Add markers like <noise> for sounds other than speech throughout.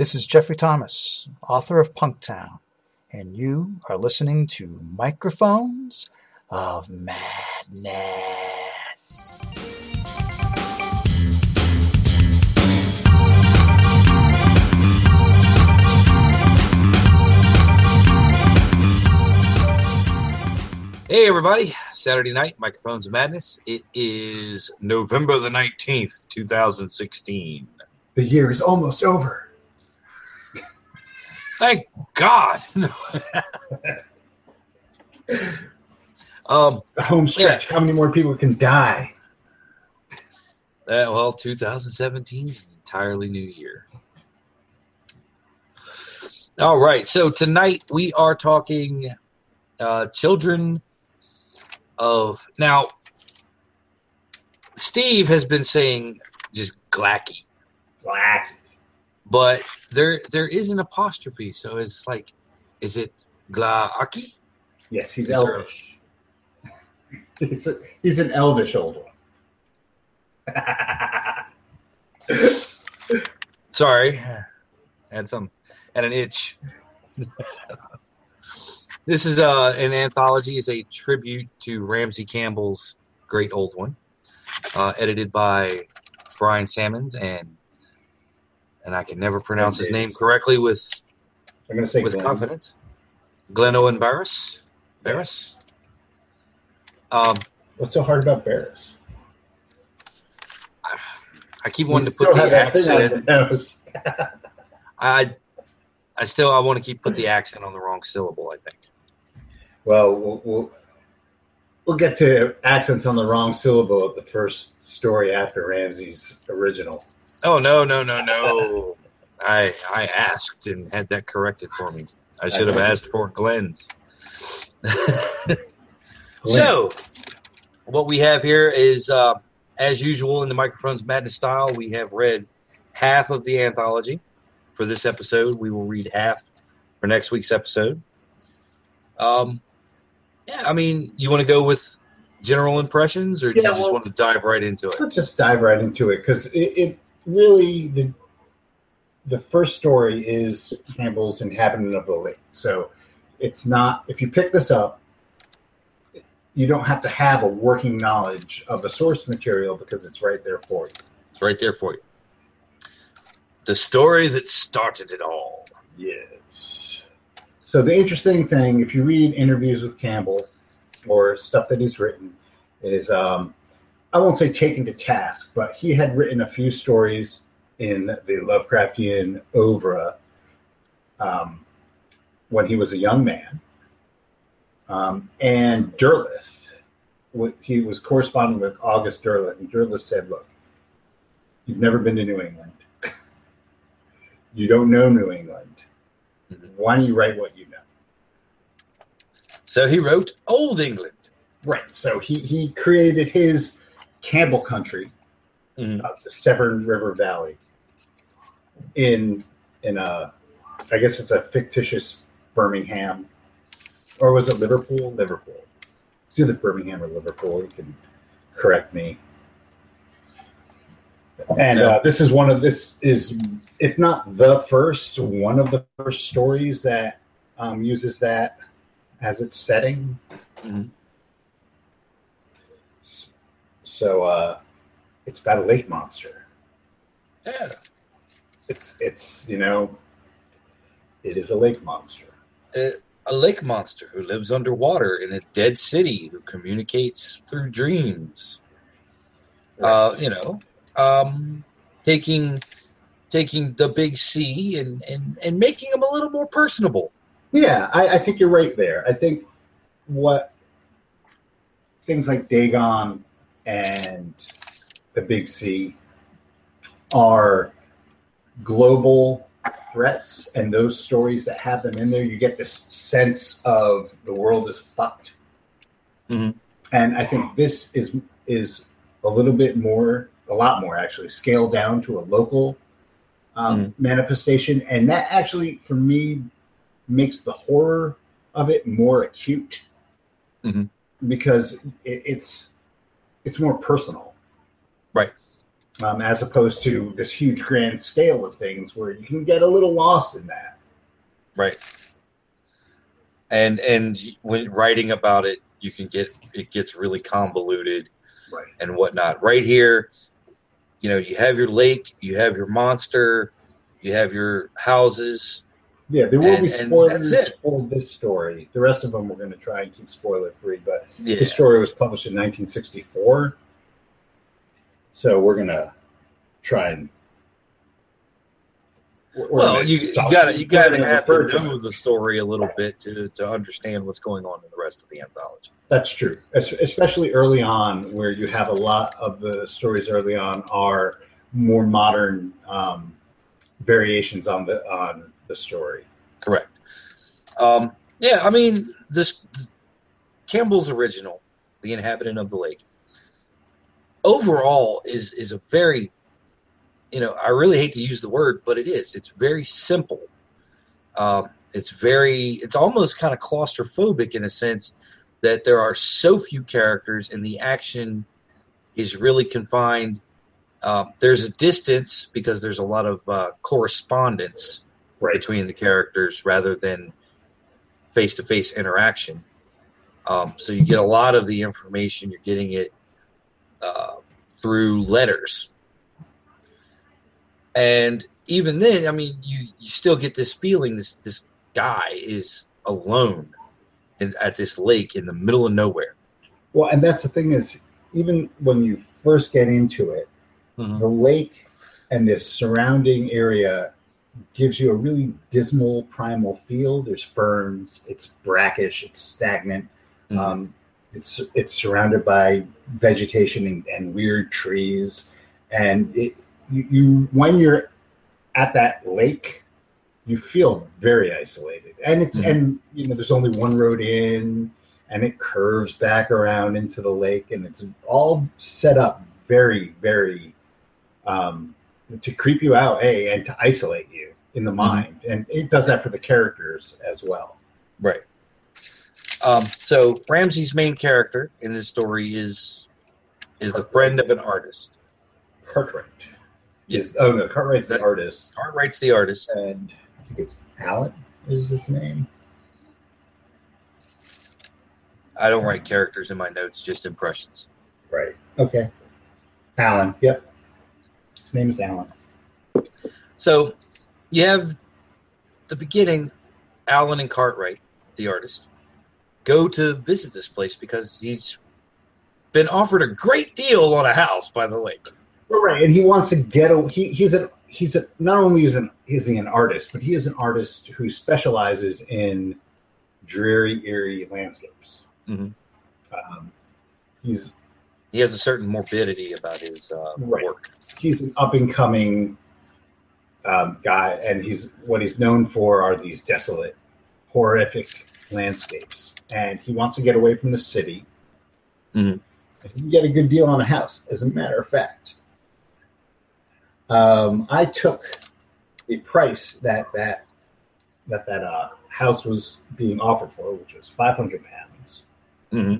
This is Jeffrey Thomas, author of Punktown, and you are listening to Microphones of Madness. Hey, everybody. Saturday night, Microphones of Madness. It is November the 19th, 2016. The year is almost over. Thank God. um, The home stretch. How many more people can die? uh, well, 2017 is an entirely new year. All right. So tonight we are talking uh, children of. Now, Steve has been saying just glacky. Black. But there there is an apostrophe, so it's like, is it glaaki? Yes, he's Is there- elvish. <laughs> he's, a, he's an elvish old one. <laughs> Sorry, had some had an itch. <laughs> this is uh, an anthology, is a tribute to Ramsey Campbell's Great Old One, uh, edited by Brian Sammons and and I can never pronounce his name correctly with I'm going to say with Glynn. confidence. Glynn Owen Barrass. Barrass. Um, What's so hard about Barrass? I keep wanting You to put the have that thing on accent. the. <laughs> I, I still I want to keep put the accent on the wrong syllable. I think. Well, we'll, we'll, we'll get to accents on the wrong syllable at the first story after Ramsey's original. Oh no no no no! <laughs> I I asked and had that corrected for me. I should have asked for Glynn's. <laughs> so, what we have here is, uh, as usual in the microphones madness style, we have read half of the anthology for this episode. We will read half for next week's episode. Um, yeah, I mean, you want to go with general impressions, or do Yeah, you just well- want to dive right into it? Let's just dive right into it because it, it really the the first story is Campbell's inhabitant of the lake. So it's not if you pick this up, you don't have to have a working knowledge of the source material because it's right there for you. It's right there for you. The story that started it all. Yes. So the interesting thing, if you read interviews with Campbell or stuff that he's written, is um, I won't say taken to task, but he had written a few stories in the Lovecraftian oeuvre um, when he was a young man. Um, and Derleth, he was corresponding with August Derleth, and Derleth said, "Look, you've never been to New England. <laughs> you don't know New England. Mhm. Why don't you write what you know?" So he wrote Old England. Right. So he he created his Campbell country, Mhm. uh, the Severn River Valley, in in a, I guess it's a fictitious Birmingham, or was it Liverpool? Liverpool. It's either Birmingham or Liverpool. You can correct me. And Yeah. uh, this is one of this is if not the first, one of the first stories that um, uses that as its setting. Mhm. So uh, it's about a lake monster. Yeah. It's it's you know, it is a lake monster. A, a lake monster who lives underwater in a dead city who communicates through dreams. Uh, you know, um, taking taking the big C and, and, and making him a little more personable. Yeah, I, I think you're right there. I think what things like Dagon and the Big C are global threats, and those stories that have them in there, you get this sense of the world is fucked. Mhm. And I think this is is a little bit more, a lot more actually, scaled down to a local um, manifestation, and that actually, for me, makes the horror of it more acute Mhm. because it, it's it's more personal. Right. um, as opposed to this huge grand scale of things where you can get a little lost in that. Right. And and when writing about it, you can get it gets really convoluted Right. and whatnot. Right here, you know, you have your lake, you have your monster, you have your houses. Yeah, there will And- be spoilers for this story. The rest of them we're going to try and keep spoiler free, but Yeah. this story was published in 1964, so we're going to try and. Well, you, you gotta you gotta have to know the story a little bit to to understand what's going on in the rest of the anthology. That's true, Es- especially early on, where you have a lot of the stories early on are more modern um, variations on the on the story. Correct. Um, yeah, I mean this Campbell's original, The Inhabitant of the Lake, overall is is a very you know, I really hate to use the word, but it is. It's very simple. Um, it's very it's almost kind of claustrophobic in a sense that there are so few characters and the action is really confined. Um, there's a distance because there's a lot of uh, correspondence Right. between the characters rather than face to face interaction. Um, so you get a lot of the information, you're getting it uh, through letters. And even then, I mean, you, you still get this feeling this, this guy is alone in, at this lake in the middle of nowhere. Well, and that's the thing is, even when you first get into it, the lake and this surrounding area gives you a really dismal primal feel. There's ferns, it's brackish, it's stagnant. Mhm. Um, it's it's surrounded by vegetation and, and weird trees, and it you, you when you're at that lake, you feel very isolated. And it's Mhm. and you know there's only one road in, and it curves back around into the lake, and it's all set up very very um, to creep you out, a and to isolate you in the mind, and it does that for the characters as well. Right. Um, so Ramsey's main character in this story is is the friend of an artist. Cartwright is oh no, Cartwright's the artist, Cartwright's the artist. and I think it's Alan is his name. I don't write characters in my notes, just impressions. Right. Okay. Alan. Yep. His name is Alan. So you have the beginning, Alan and Cartwright, the artist, go to visit this place because he's been offered a great deal on a house by the lake. Right, and he wants to get a he, he's a he's a not only is an is he an artist, but he is an artist who specializes in dreary, eerie landscapes. Mhm. Um, he's He has a certain morbidity about his uh, Right. work. he's an up and coming um, guy, and he's what he's known for are these desolate, horrific landscapes, and he wants to get away from the city. Mhm. He can get a good deal on a house, as a matter of fact. Um, I took the price that that that that uh, house was being offered for, which was five hundred pounds hmm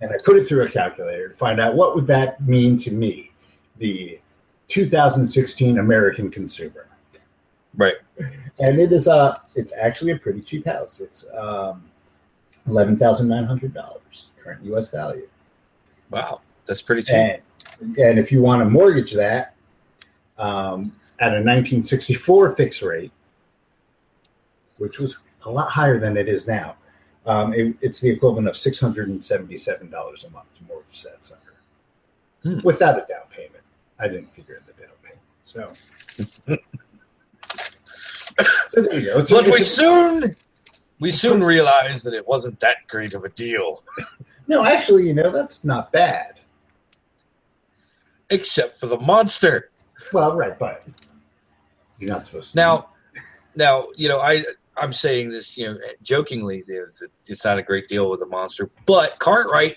and I put it through a calculator to find out what would that mean to me, the 2016 American consumer. Right. And it is a, it's actually a pretty cheap house. It's um, eleven thousand nine hundred dollars current U.S. value. Wow. That's pretty cheap. And and if you want to mortgage that um, at a 1964 fixed rate, which was a lot higher than it is now, um, it, it's the equivalent of six hundred and seventy-seven dollars a month to mortgage that sucker Hmm. without a down payment. I didn't figure in the down payment, so. <laughs> so there you go. It's, but we soon we soon realized that it wasn't that great of a deal, <laughs> no, actually, you know that's not bad. except for the monster. Well, right, but you're not supposed to. Now, now you know I I'm saying this you know jokingly. There's it's not a great deal with a monster, but Cartwright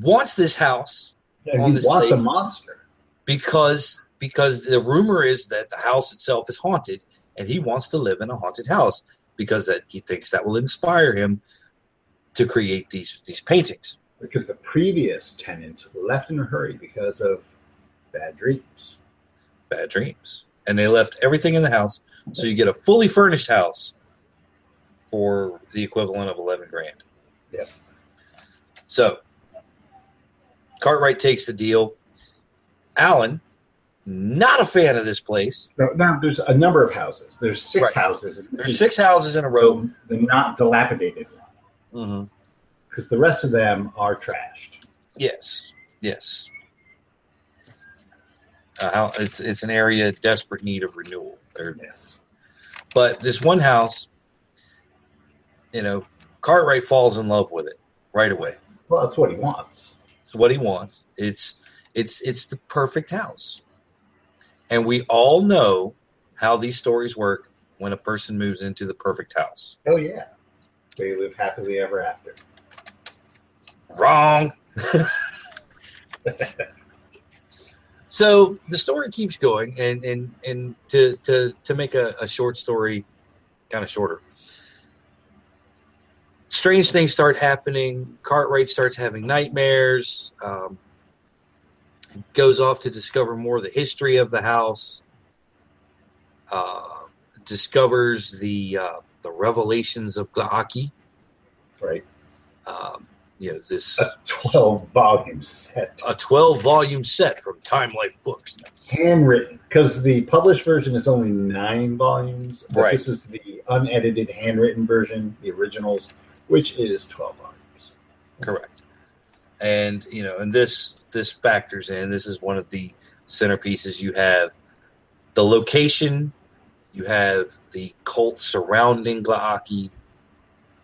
wants this house Yeah, on he this wants a monster. because because the rumor is that the house itself is haunted, and he wants to live in a haunted house because that he thinks that will inspire him to create these these paintings. because the previous tenants left in a hurry because of bad dreams. Bad dreams. And they left everything in the house. So you get a fully furnished house for the equivalent of 11 grand. Yep. So Cartwright takes the deal. Alan, not a fan of this place. Now, now there's a number of houses. There's six Right. houses. There's six houses in a row. the not dilapidated one, hmm because the rest of them are trashed. Yes, yes. Uh, how, it's it's an area in desperate need of renewal. There, Yes. But this one house, you know, Cartwright falls in love with it right away. Well, that's what he wants. It's what he wants. It's it's it's the perfect house, and we all know how these stories work when a person moves into the perfect house. Oh yeah, they live happily ever after. Wrong. <laughs> so the story keeps going, and and and to to to make a, a short story, kind of shorter. Strange things start happening. Cartwright starts having nightmares. Um, goes off to discover more of the history of the house. Uh, discovers the uh, the revelations of Glaaki. Right, Um, you know this a twelve volume set, a 12 volume set from Time Life Books. handwritten. Because the published version is only nine volumes. But Right. This is the unedited, handwritten version, the originals, which is twelve volumes. Correct. And you know, and this this factors in. This is one of the centerpieces. You have the location, you have the cult surrounding Glaaki,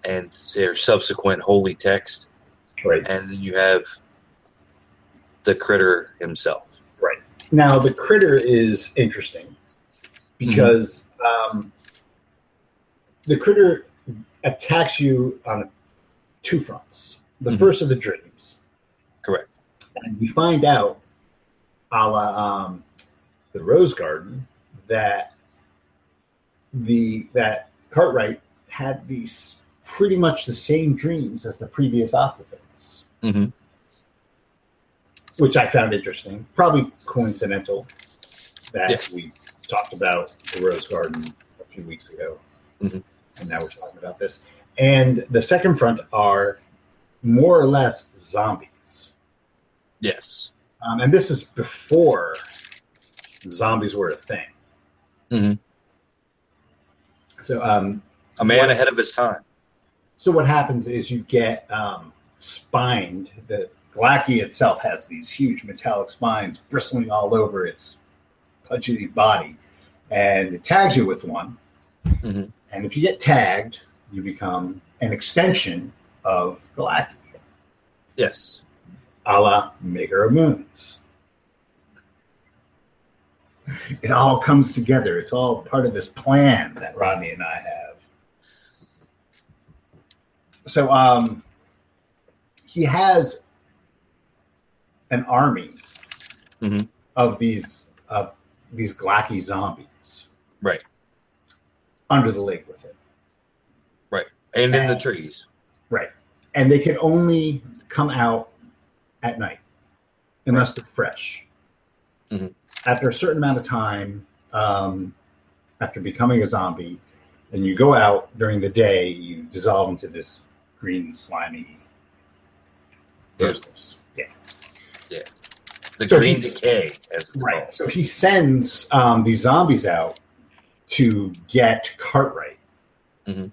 and their subsequent holy text, Right. and then you have the critter himself. Right. Now the critter is interesting because um, the critter attacks you on two fronts. The Mhm. first of the dreams, Correct. and we find out, a la um, the Rose Garden, that the that Cartwright had these pretty much the same dreams as the previous occupants hmm which I found interesting. Probably coincidental that Yeah. we talked about the Rose Garden a few weeks ago, Mhm. and now we're talking about this. And the second front are more or less zombies, Yes. um, and this is before zombies were a thing. Mhm. So, um, A man What- ahead of his time. so what happens is you get um, spined. The Glaaki itself has these huge metallic spines bristling all over its pudgy body, and it tags you with one. Mhm. And if you get tagged, you become an extension of Glaaki, Yes. a la Maker of Moons. It all comes together. It's all part of this plan that Rodney and I have. So um, he has an army Mhm. of these of these Glaaki zombies Right. under the lake with him. Right. And in the trees. Right. And they can only come out at night unless they're fresh. Mhm. After a certain amount of time, um, after becoming a zombie, and you go out during the day, you dissolve into this green, slimy Yeah. rose. Yeah. The so green decay, as it's Right. called. So he sends um, these zombies out to get Cartwright. Mhm.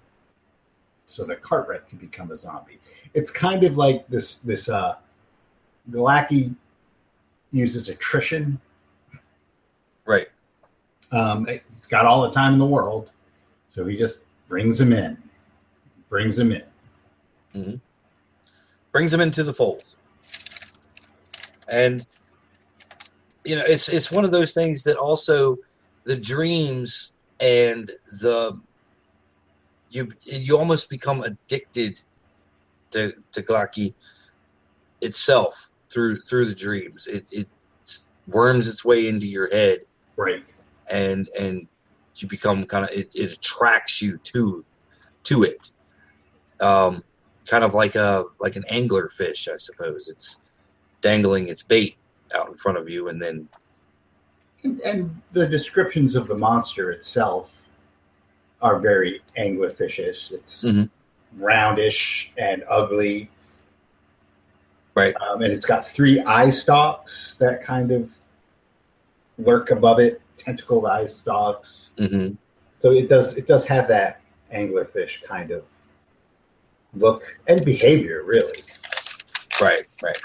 So that Cartwright can become a zombie. It's kind of like this this uh Glaaki uses attrition. Right. Um he's got all the time in the world. So he just brings him in. Brings him in. Brings them into the fold. And you know, it's it's one of those things that also the dreams and the you you almost become addicted to to Glaaki itself through through the dreams. It it worms its way into your head Right. and and you become kind of it, it attracts you to to it um kind of like a like an angler fish i suppose it's dangling its bait out in front of you and then And, the descriptions of the monster itself are very anglerfishish. It's Mhm. roundish and ugly. Right. Um, and it's got three eye stalks that kind of lurk above it, tentacled eye stalks. hmm So it does it does have that anglerfish kind of look and behavior, really. Right, right.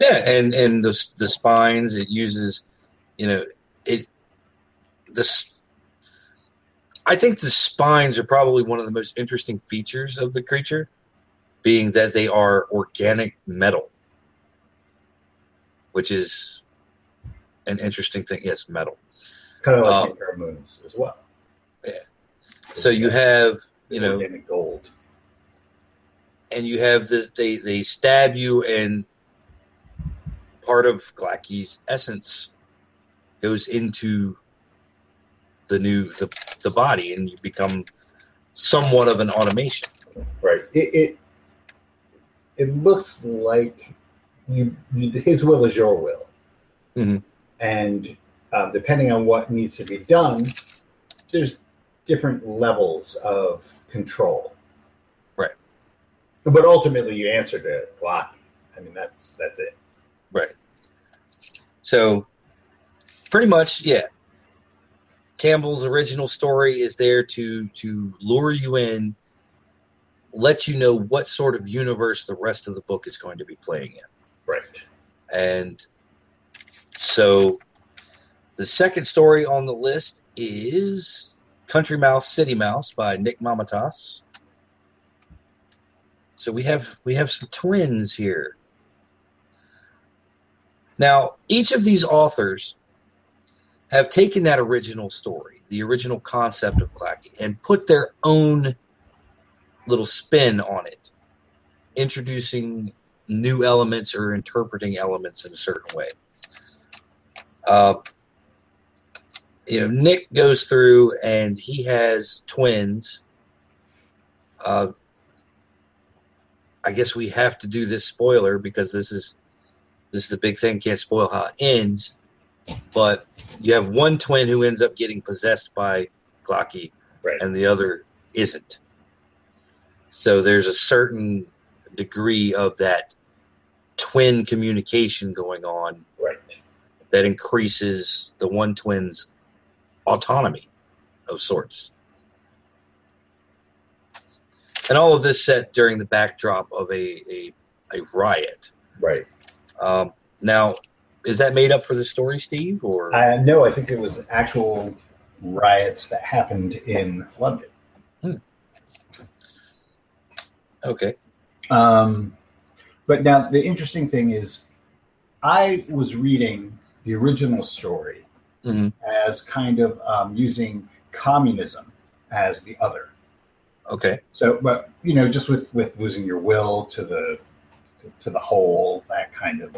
Yeah, and and the the spines it uses, you know, it this. I think the spines are probably one of the most interesting features of the creature, being that they are organic metal, which is an interesting thing. Yes, metal. Kind of like Um, the Aramoons as well. Yeah. So you have, you know, gold. And you have this they they stab you and part of Glaaki's essence goes into the new the, the body and you become somewhat of an automation. Right. It it, it looks like you, you his will is your will, Mhm. and um, depending on what needs to be done, there's different levels of control. But ultimately, you answer to Glaaki. I mean, that's that's it. Right. So pretty much, yeah. Campbell's original story is there to to lure you in, let you know what sort of universe the rest of the book is going to be playing in. Right. And so the second story on the list is Country Mouse City Mouse by Nick Mamatas. So we have we have some twins here. Now, each of these authors have taken that original story, the original concept of Glaaki, and put their own little spin on it, introducing new elements or interpreting elements in a certain way. Uh, you know, Nick goes through and he has twins. Uh, I guess we have to do this spoiler because this is this is the big thing. Can't spoil how it ends, but you have one twin who ends up getting possessed by Glaaki, Right. and the other isn't. So there's a certain degree of that twin communication going on Right. that increases the one twin's autonomy of sorts. And all of this set during the backdrop of a, a, a riot. Right. Um, now, is that made up for the story, Steve? Or Uh, no, I think it was actual riots that happened in London. okay, Um, but now the interesting thing is, I was reading the original story Mhm. as kind of um, using communism as the other. Okay, So, but you know, just with with losing your will to the to, the whole, that kind of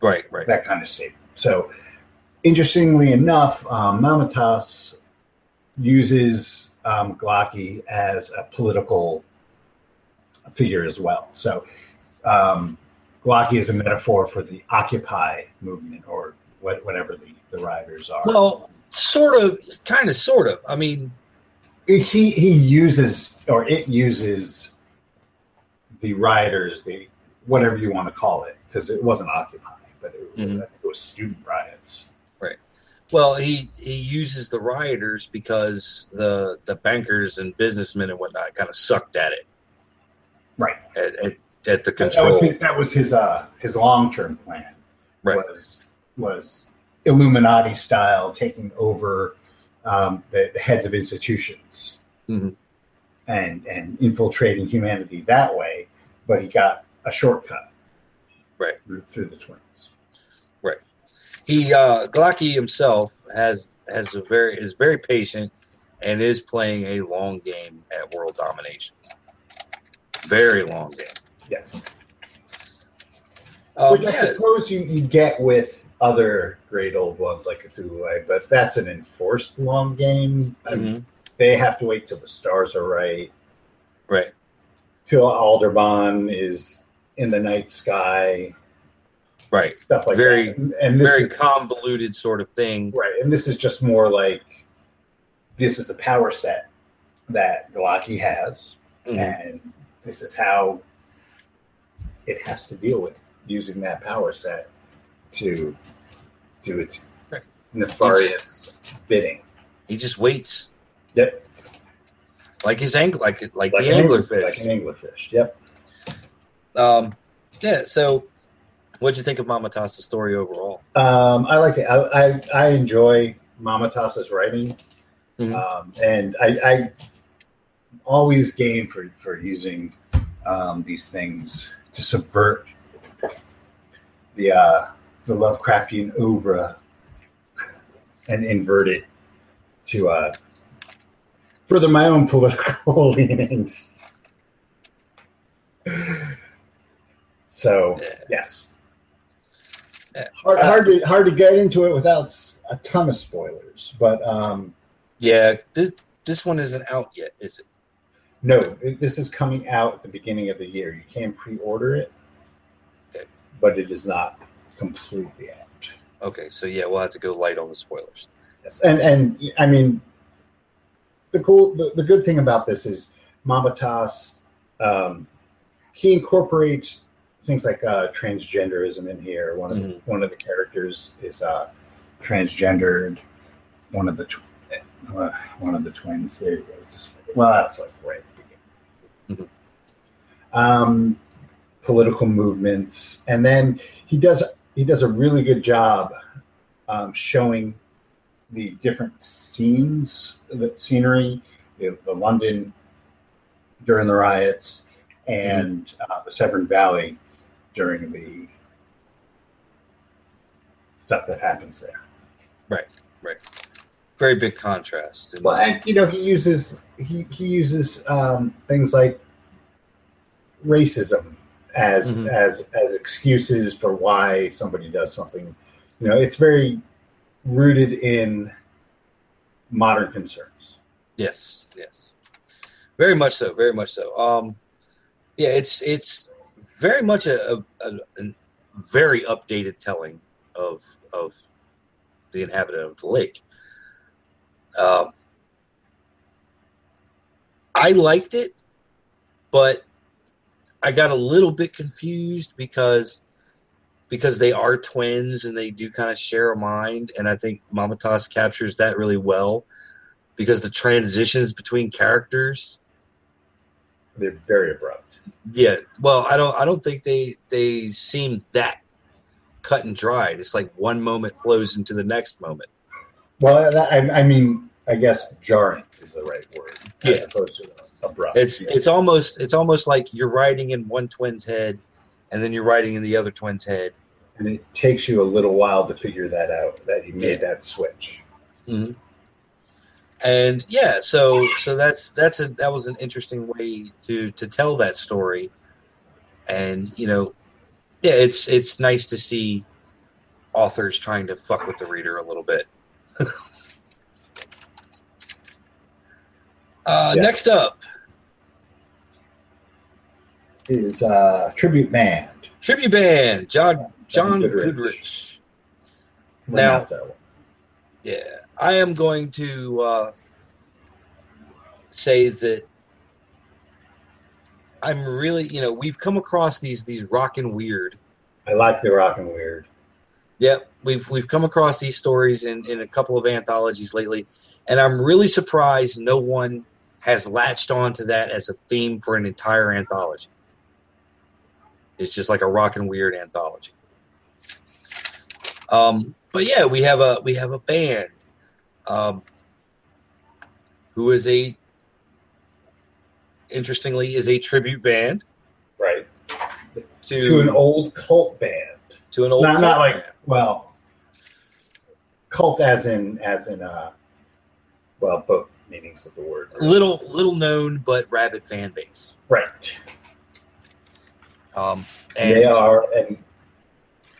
right, right, that kind of state. So, interestingly enough, um, Mamatas uses um, Glaaki as a political figure as well. So, um, Glaaki is a metaphor for the Occupy movement or what, whatever the, the rioters are. Well, sort of, kind of, sort of. I mean, he he uses or it uses the rioters, the whatever you want to call it, because it wasn't Occupy, but it, Mhm. Think it was student riots. Right. Well, he he uses the rioters because the the bankers and businessmen and whatnot kind of sucked at it, Right. at at, at the That was control. his, that was his uh his long term plan. Right. Was was Illuminati style taking over um, the, the heads of institutions Mhm. and and infiltrating humanity that way. But he got a shortcut. Right. Through, through the twins. Right. He uh Glaaki himself has has a very is very patient and is playing a long game at world domination. Very long game. Yes. Um, Which I suppose you, you get with other great old ones like Cthulhu, but that's an enforced long game. I mean, mhm, They have to wait till the stars are right. right. till Aldebaran is in the night sky. Right. stuff like Very- that. And, and Very is, convoluted sort of thing. right, and this is just more like this is a power set that Glaaki has, Mhm. and this is how it has to deal with using that power set to do its nefarious bidding. He just waits. Yep. Like his angler, like like, Like the an anglerfish. Like an anglerfish. Yep. Um, yeah. So, what'd you think of Mama Mamatas's story overall? Um, I like it. I, I, I enjoy Mamatas's writing, Mhm. um, and I, I always game for for using um, these things to subvert the uh, the Lovecraftian oeuvre and invert it to uh, further my own political <laughs> leanings. So Yeah. yes. Hard, hard to hard to get into it without a ton of spoilers, but um, Yeah. This this one isn't out yet, is it? no, it- this is coming out at the beginning of the year. You can pre-order it, Okay. but it is not completely out. Okay. So yeah, we'll have to go light on the spoilers. Yes, and and I mean, the cool, the, the good thing about this is Mamatas, um, he incorporates things like uh, transgenderism in here. One of the, Mhm. one of the characters is uh, transgendered. One of the tw- uh, one of the twins. There you go. Just- well, that's like right at the beginning. Um, political movements, and then he does he does a really good job um, showing the different scenes, the scenery, the, the London during the riots, and uh, the Severn Valley during the stuff that happens there. Right, right. Very big contrast. Well, and you know, he uses he he uses um, things like racism as Mhm. as as excuses for why somebody does something. You know, it's very rooted in modern concerns. Yes, yes, very much so, very much so. Um, yeah, it's it's very much a, a, a, a very updated telling of of the inhabitant of the lake. Um, I liked it, but I got a little bit confused because because they are twins and they do kind of share a mind, and I think Mamatas captures that really well because the transitions between characters They're very abrupt. yeah well i don't i don't think they they seem that cut and dried it's like one moment flows into the next moment Well, I, I mean, I guess jarring is the right word, Yeah. as opposed to abrupt. it's Yeah. it's almost it's almost like you're writing in one twin's head and then you're writing in the other twin's head and it takes you a little while to figure that out that you made that switch. hmm and yeah so so that's that's a that was an interesting way to to tell that story and you know yeah it's it's nice to see authors trying to fuck with the reader a little bit <laughs> uh Yeah. next up Is uh, tribute band. tribute band john john Goodrich. goodrich that one. Yeah, I am going to uh, say that I'm really, you know, we've come across these these rockin' weird. I like the rock and weird. Yep, we've we've come across these stories in in a couple of anthologies lately, and I'm really surprised no one has latched on to that as a theme for an entire anthology. It's just like a rockin' weird anthology. Um, but yeah, we have a we have a band um, who is a interestingly is a tribute band Right. to To an old cult band. to an old Not, not cult like band. well, cult as in as in uh, well, both meanings of the word. little little known but rabid fan base. Right. Um, and they are, and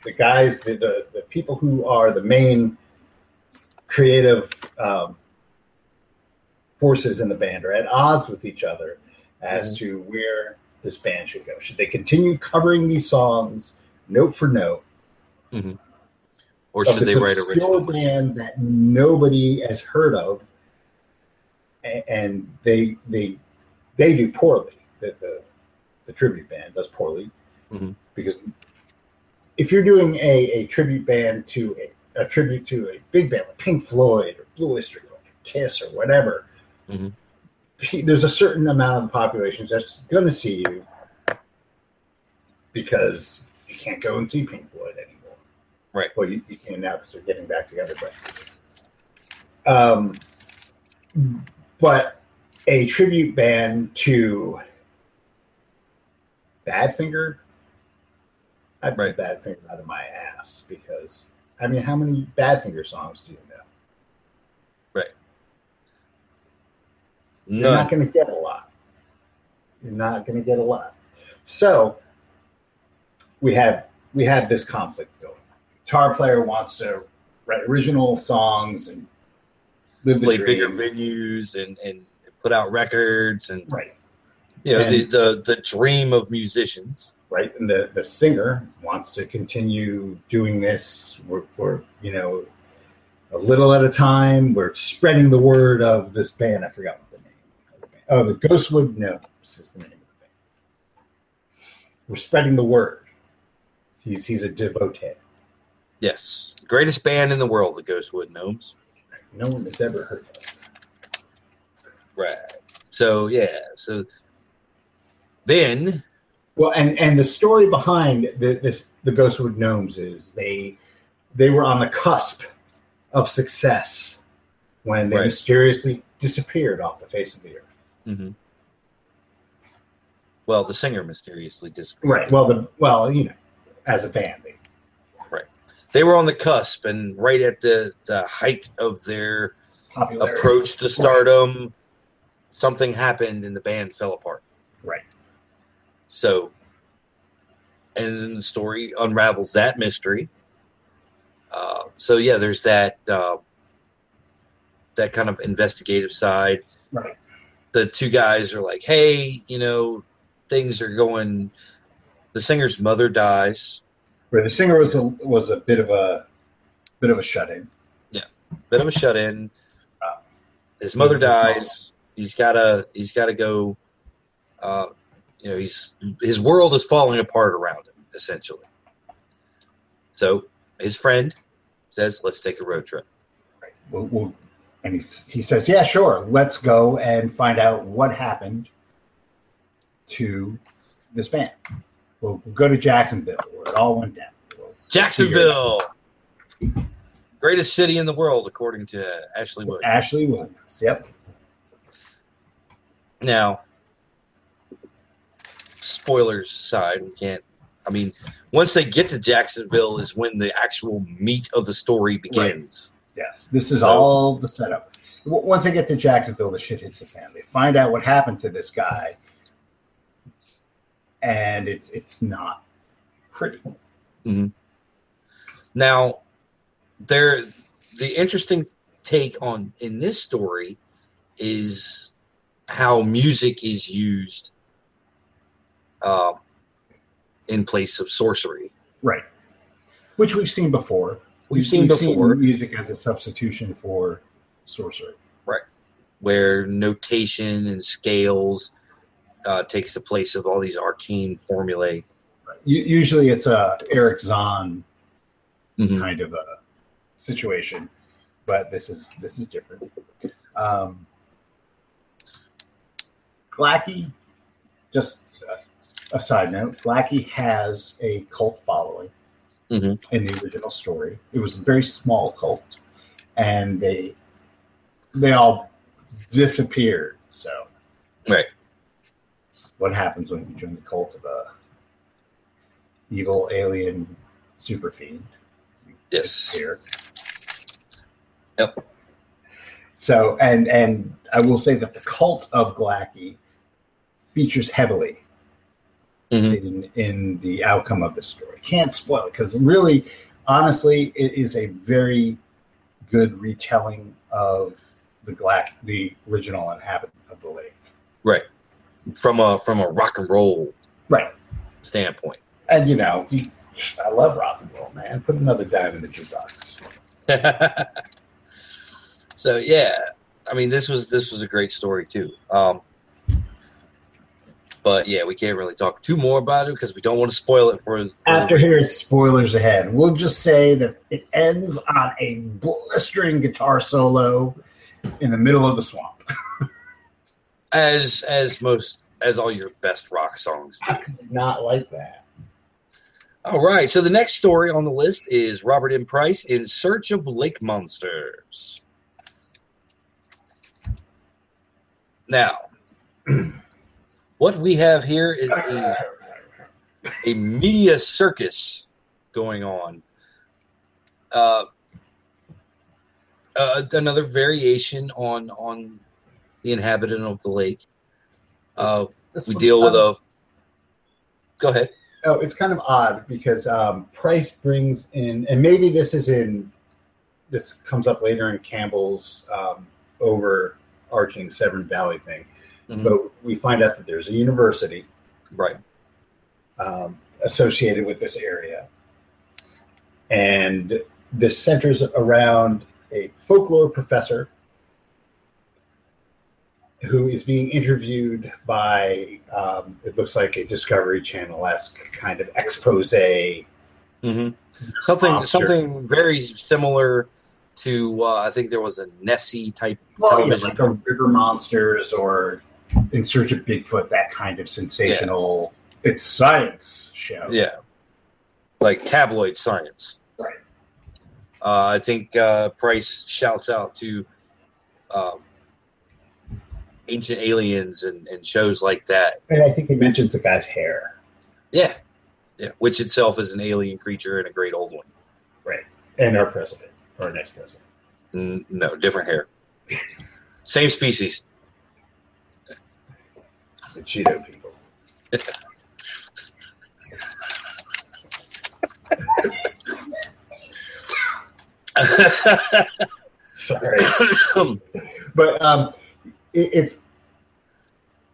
the guys, the, the the people who are the main creative um, forces in the band are at odds with each other as Mhm. to where this band should go. Should they continue covering these songs note for note, Mm-hmm. Or should they write original? band that nobody has heard of, and they they they do poorly. The the, the tribute band does poorly Mhm. because if you're doing a, a tribute band to a, a tribute to a big band like Pink Floyd or Blue Oyster Cult or Kiss or whatever, Mhm. he- there's a certain amount of the population that's going to see you because you can't go and see Pink Floyd anymore. Right. Well, you, you can now because they're getting back together, but um, but a tribute band to Badfinger, I'd Right. put Badfinger out of my ass because I mean, how many Badfinger songs do you know? Right. None. You're not going to get a lot. You're not going to get a lot. So we have we have this conflict going. Guitar player wants to write original songs and play dream. bigger venues and, and put out records and right? You know the, And- the the dream of musicians. right? And the, the singer wants to continue doing this. We're, we're, you know, a little at a time. We're spreading the word of this band. I forgot what the name of the band. Oh, the Ghostwood Gnomes is the name of the band. We're spreading the word. He's he's a devotee. Yes, greatest band in the world, the Ghostwood Gnomes. No one has ever heard of. Right. So yeah. So then Well, and and the story behind the, this the Ghostwood Gnomes is they they were on the cusp of success when they Right. mysteriously disappeared off the face of the earth. Mm-hmm. well, the singer mysteriously disappeared. Right. Well, the well, you know, as a band, they, they were on the cusp and right at the the height of their popularity. approach to stardom. Something happened and the band fell apart. Right. So, and then the story unravels that mystery. Uh, so yeah, there's that uh, that kind of investigative side. Right. The two guys are like, "Hey, you know, things are going." The singer's mother dies. Right. the singer was a was a bit of a bit of a shut in. Yeah, bit of a shut in. His mother dies. He's gotta. He's gotta go. Uh, you know, he's his world is falling apart around him essentially. So his friend says, "Let's take a road trip." Right. We'll, we'll, and he he says, "Yeah, sure. Let's go and find out what happened to this band. We'll, we'll go to Jacksonville where it all went down. Jacksonville, greatest city in the world, according to Ashley Wood. Ashley Williams. Yep. Now, spoilers side. we can't. I mean, once they get to Jacksonville, is when the actual meat of the story begins. Yes. This is So- all the setup. Once they get to Jacksonville, the shit hits the fan. They find out what happened to this guy, and it's it's not pretty. Mm-hmm. Now, there, the interesting take on in this story is how music is used uh, in place of sorcery. Right. Which we've seen before. We've seen before. music as a substitution for sorcery. Right. Where notation and scales uh, takes the place of all these arcane formulae. U- Usually, it's a Erich Zann Mhm. kind of a situation, but this is this is different. Um, Glaaki, just a, a side note, Glaaki has a cult following Mhm. in the original story. It was a very small cult, and they they all disappeared. So, Right. what happens when you join the cult of a evil alien super fiend? You Yes. disappear. Yep. So, and and I will say that the cult of Glaaki features heavily Mhm. in in the outcome of the story. Can't spoil it because really, honestly, it is a very good retelling of the Glack, the original inhabitant of the lake. Right. From a from a rock and roll Right. standpoint. And you know, he I love rock and roll, man. Put another dime in the jukebox. <laughs> so yeah, I mean this was this was a great story too. Um, but yeah, we can't really talk too more about it because we don't want to spoil it for. for After here, it's spoilers ahead. We'll just say that it ends on a blistering guitar solo in the middle of the swamp. as as most as all your best rock songs do. I could not like that. All right, so the next story on the list is Robert M. Price in Search of Lake Monsters. Now, <clears throat> what we have here is a, a media circus going on. Uh, uh, another variation on on the inhabitant of the lake. Uh, we deal with a. Go ahead. Oh, it's kind of odd because um, Price brings in, and maybe this is in, this comes up later in Campbell's um, overarching Severn Valley thing. Mhm. But we find out that there's a university Right. um, associated with this area. And this centers around a folklore professor who is being interviewed by, um, it looks like a Discovery Channel esque kind of expose. hmm Something something very similar to uh, I think there was a Nessie type Well, yeah, television. like a River Monsters or In Search of Bigfoot, that kind of sensational, it's science show. yeah, like tabloid science. Right. Uh, I think uh, Price shouts out to um, Ancient Aliens and, and shows like that. And I think he mentions the guy's hair. Yeah, yeah, which itself is an alien creature and a great old one. Right. And our president, or our next president. Mm, no, different hair, same species. The Cheeto people. Sorry. but um, it, it's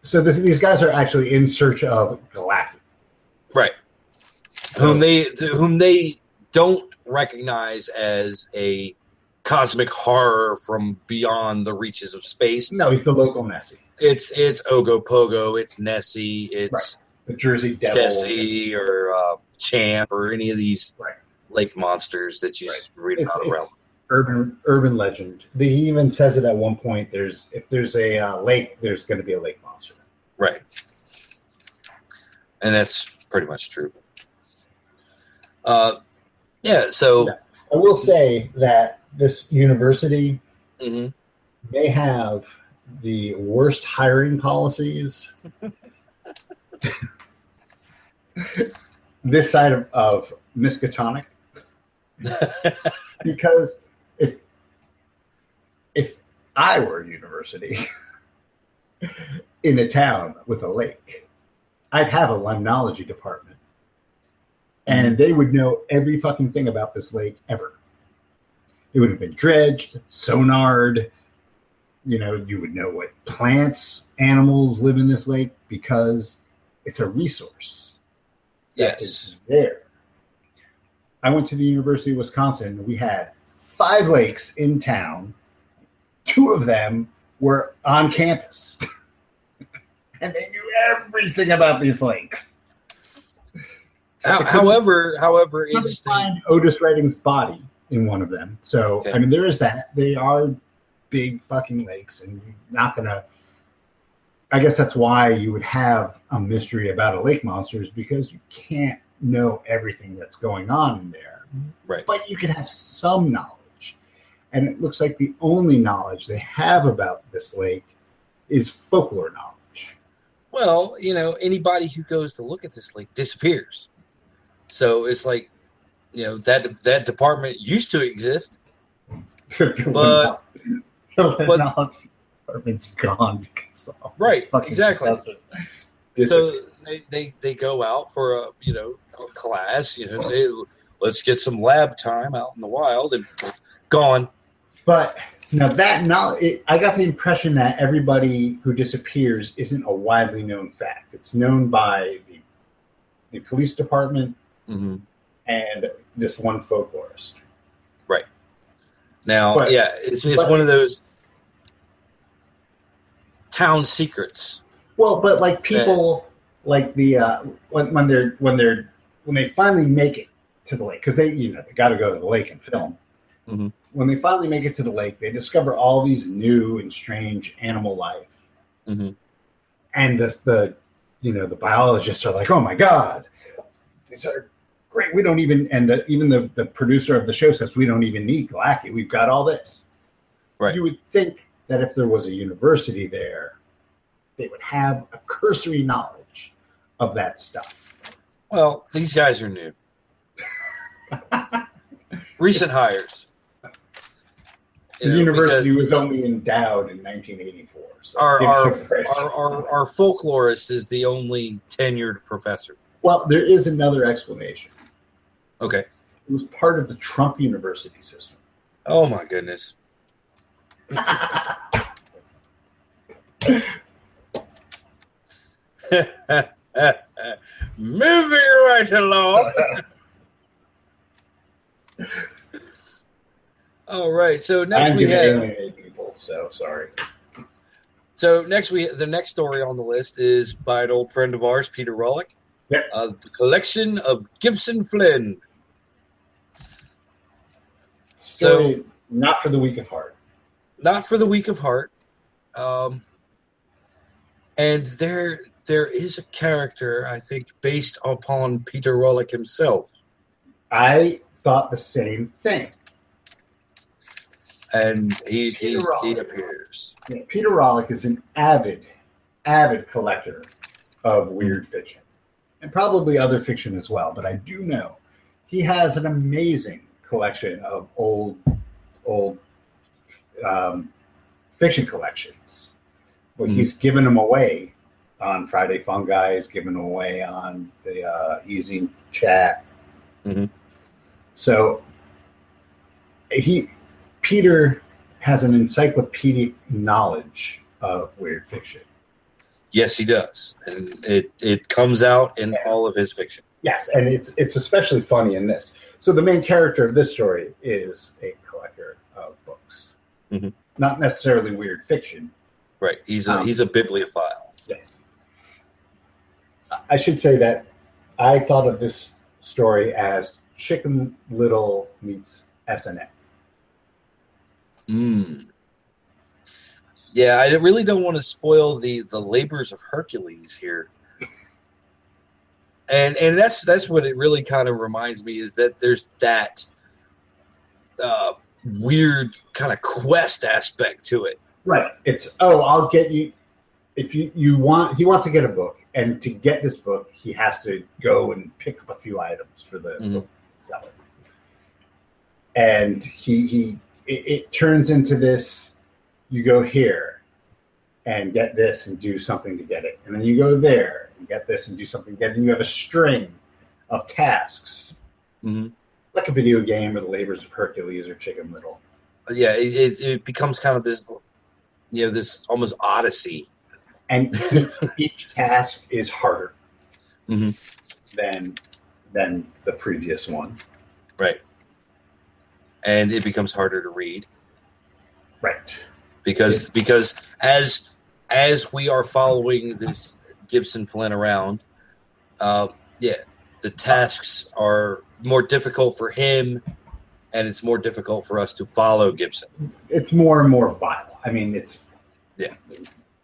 so this, these guys are actually in search of Glaaki. right whom they whom they don't recognize as a cosmic horror from beyond the reaches of space No, he's the local Nessie, it's it's ogopogo it's nessie it's the Jersey Devil. Jessie or uh, champ or any of these Right. lake monsters that you Right. read about it's around urban urban legend. He even says it at one point. There's if there's a uh, lake, there's going to be a lake monster. right and that's pretty much true uh yeah so Yeah. I will say that this university mhm. may have the worst hiring policies <laughs> this side of, of Miskatonic <laughs> because if if I were a university <laughs> in a town with a lake, I'd have a limnology department. And mm-hmm. they would know every fucking thing about this lake ever. It would have been dredged, sonared. You know, you would know what plants, animals live in this lake because it's a resource yes is there. I went to the University of Wisconsin. We had five lakes in town. Two of them were on campus. <laughs> and they knew everything about these lakes. So How- however however interesting find Otis Redding's body in one of them. So Okay. I mean, there is that. They are big fucking lakes, and you're not gonna. I guess that's why you would have a mystery about a lake monster, is because you can't know everything that's going on in there, mm-hmm. right but you can have some knowledge. And it looks like the only knowledge they have about this lake is folklore knowledge. Well, you know, anybody who goes to look at this lake disappears. So it's like, you know, that that department used to exist. <laughs> But- <laughs> the but- knowledge department's gone because Right, exactly. So they, they, they go out for a you know a class, you know, say, let's get some lab time out in the wild and gone. But now that now it, I got the impression that everybody who disappears isn't a widely known fact. It's known by the, the police department Mm-hmm. and this one folklorist. Right. Now, But- yeah, it's, it's but- one of those town secrets. Well, but like people, like the uh, when when they're when they're when they finally make it to the lake because they you know they got to go to the lake and film. Mhm. When they finally make it to the lake, they discover all these new and strange animal life, Mhm. and the the you know the biologists are like, oh my god, these are great. We don't even and the, even the the producer of the show says we don't even need Glaaki. We've got all this. Right. You would think that if there was a university there, they would have a cursory knowledge of that stuff. Well, these guys are new. <laughs> Recent hires. The You know, university was only endowed in 1984. So Our, our, me a break. our, our, our folklorist is the only tenured professor. well, there is another explanation. Okay. It was part of the Trump University system. Oh, my goodness. Moving right along. All right. So next I'm we have people, so sorry. so next we the next story on the list is by an old friend of ours, Peter Rawlik. Yeah. Uh, the collection of Gibson Flynn. Story not for the weak of heart. Not for the weak of heart. Um, and there there is a character I think based upon Peter Rawlik himself. I thought the same thing. and he he, he appears. Yeah, Peter Rawlik is an avid, avid collector of weird fiction, and probably other fiction as well. But I do know he has an amazing collection of old, old um, fiction collections. But Mhm. he's given them away on Friday Fungi. He's given them away on the uh, Easy Chat. Mhm. So he Peter has an encyclopedic knowledge of weird fiction. Yes, he does, and it it comes out in all of his fiction. Yes, and it's it's especially funny in this. So the main character of this story is a Mhm. not necessarily weird fiction. Right, he's a Um, he's a bibliophile. Yes, I should say that I thought of this story as Chicken Little meets SNL. Mm. Yeah, I really don't want to spoil the the labors of Hercules here. And and that's that's what it really kind of reminds me is that there's that uh, weird kind of quest aspect to it. Right. It's oh, I'll get you if you you want he wants to get a book and to get this book he has to go and pick up a few items for the Mhm. seller. And he he it, it turns into this you go here and get this and do something to get it. And then you go there and get this and do something to get it. And you have a string of tasks. Mhm. Like a video game or the labors of Hercules or Chicken Little. Yeah, it, it, it becomes kind of this, you know, this almost odyssey. and <laughs> each, task is harder Mhm. than than the previous one. Right. And it becomes harder to read. Right. because because as as we are following this Gibson Flynn around, uh, yeah, the tasks are more difficult for him, and it's more difficult for us to follow Gibson. It's more and more vile. I mean, it's Yeah.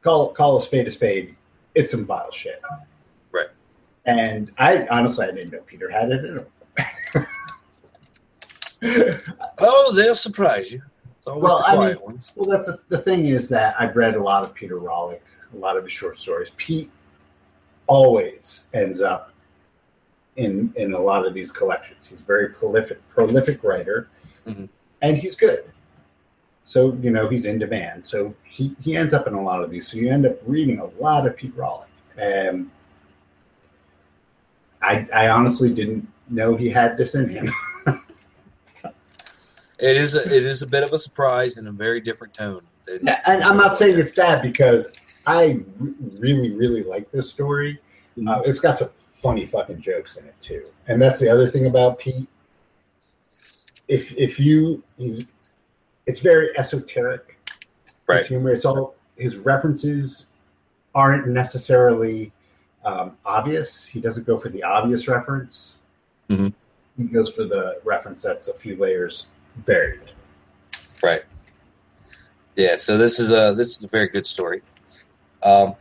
Call call a spade a spade. It's some vile shit. Right. And I honestly I didn't know Peter had it. <laughs> Oh, they'll surprise you. It's always Well, the I quiet mean- ones. Well, that's a, the thing is that I've read a lot of Peter Rawlik, a lot of his short stories. Pete always ends up in in a lot of these collections. He's a very prolific prolific writer, Mhm. and he's good. So you know he's in demand. So he he ends up in a lot of these. So you end up reading a lot of Pete Rawlik. And I I honestly didn't know he had this in him. <laughs> It is a, it is a bit of a surprise and a very different tone. than- Yeah, and I'm not saying it's bad because I really, really like this story. Uh, it's got some funny fucking jokes in it too. And that's the other thing about Pete. If if you he's it's very esoteric. Right. His humor. It's all his references aren't necessarily um, obvious. He doesn't go for the obvious reference. Mhm. He goes for the reference that's a few layers buried. Right. Yeah. So this is a this is a very good story. Um,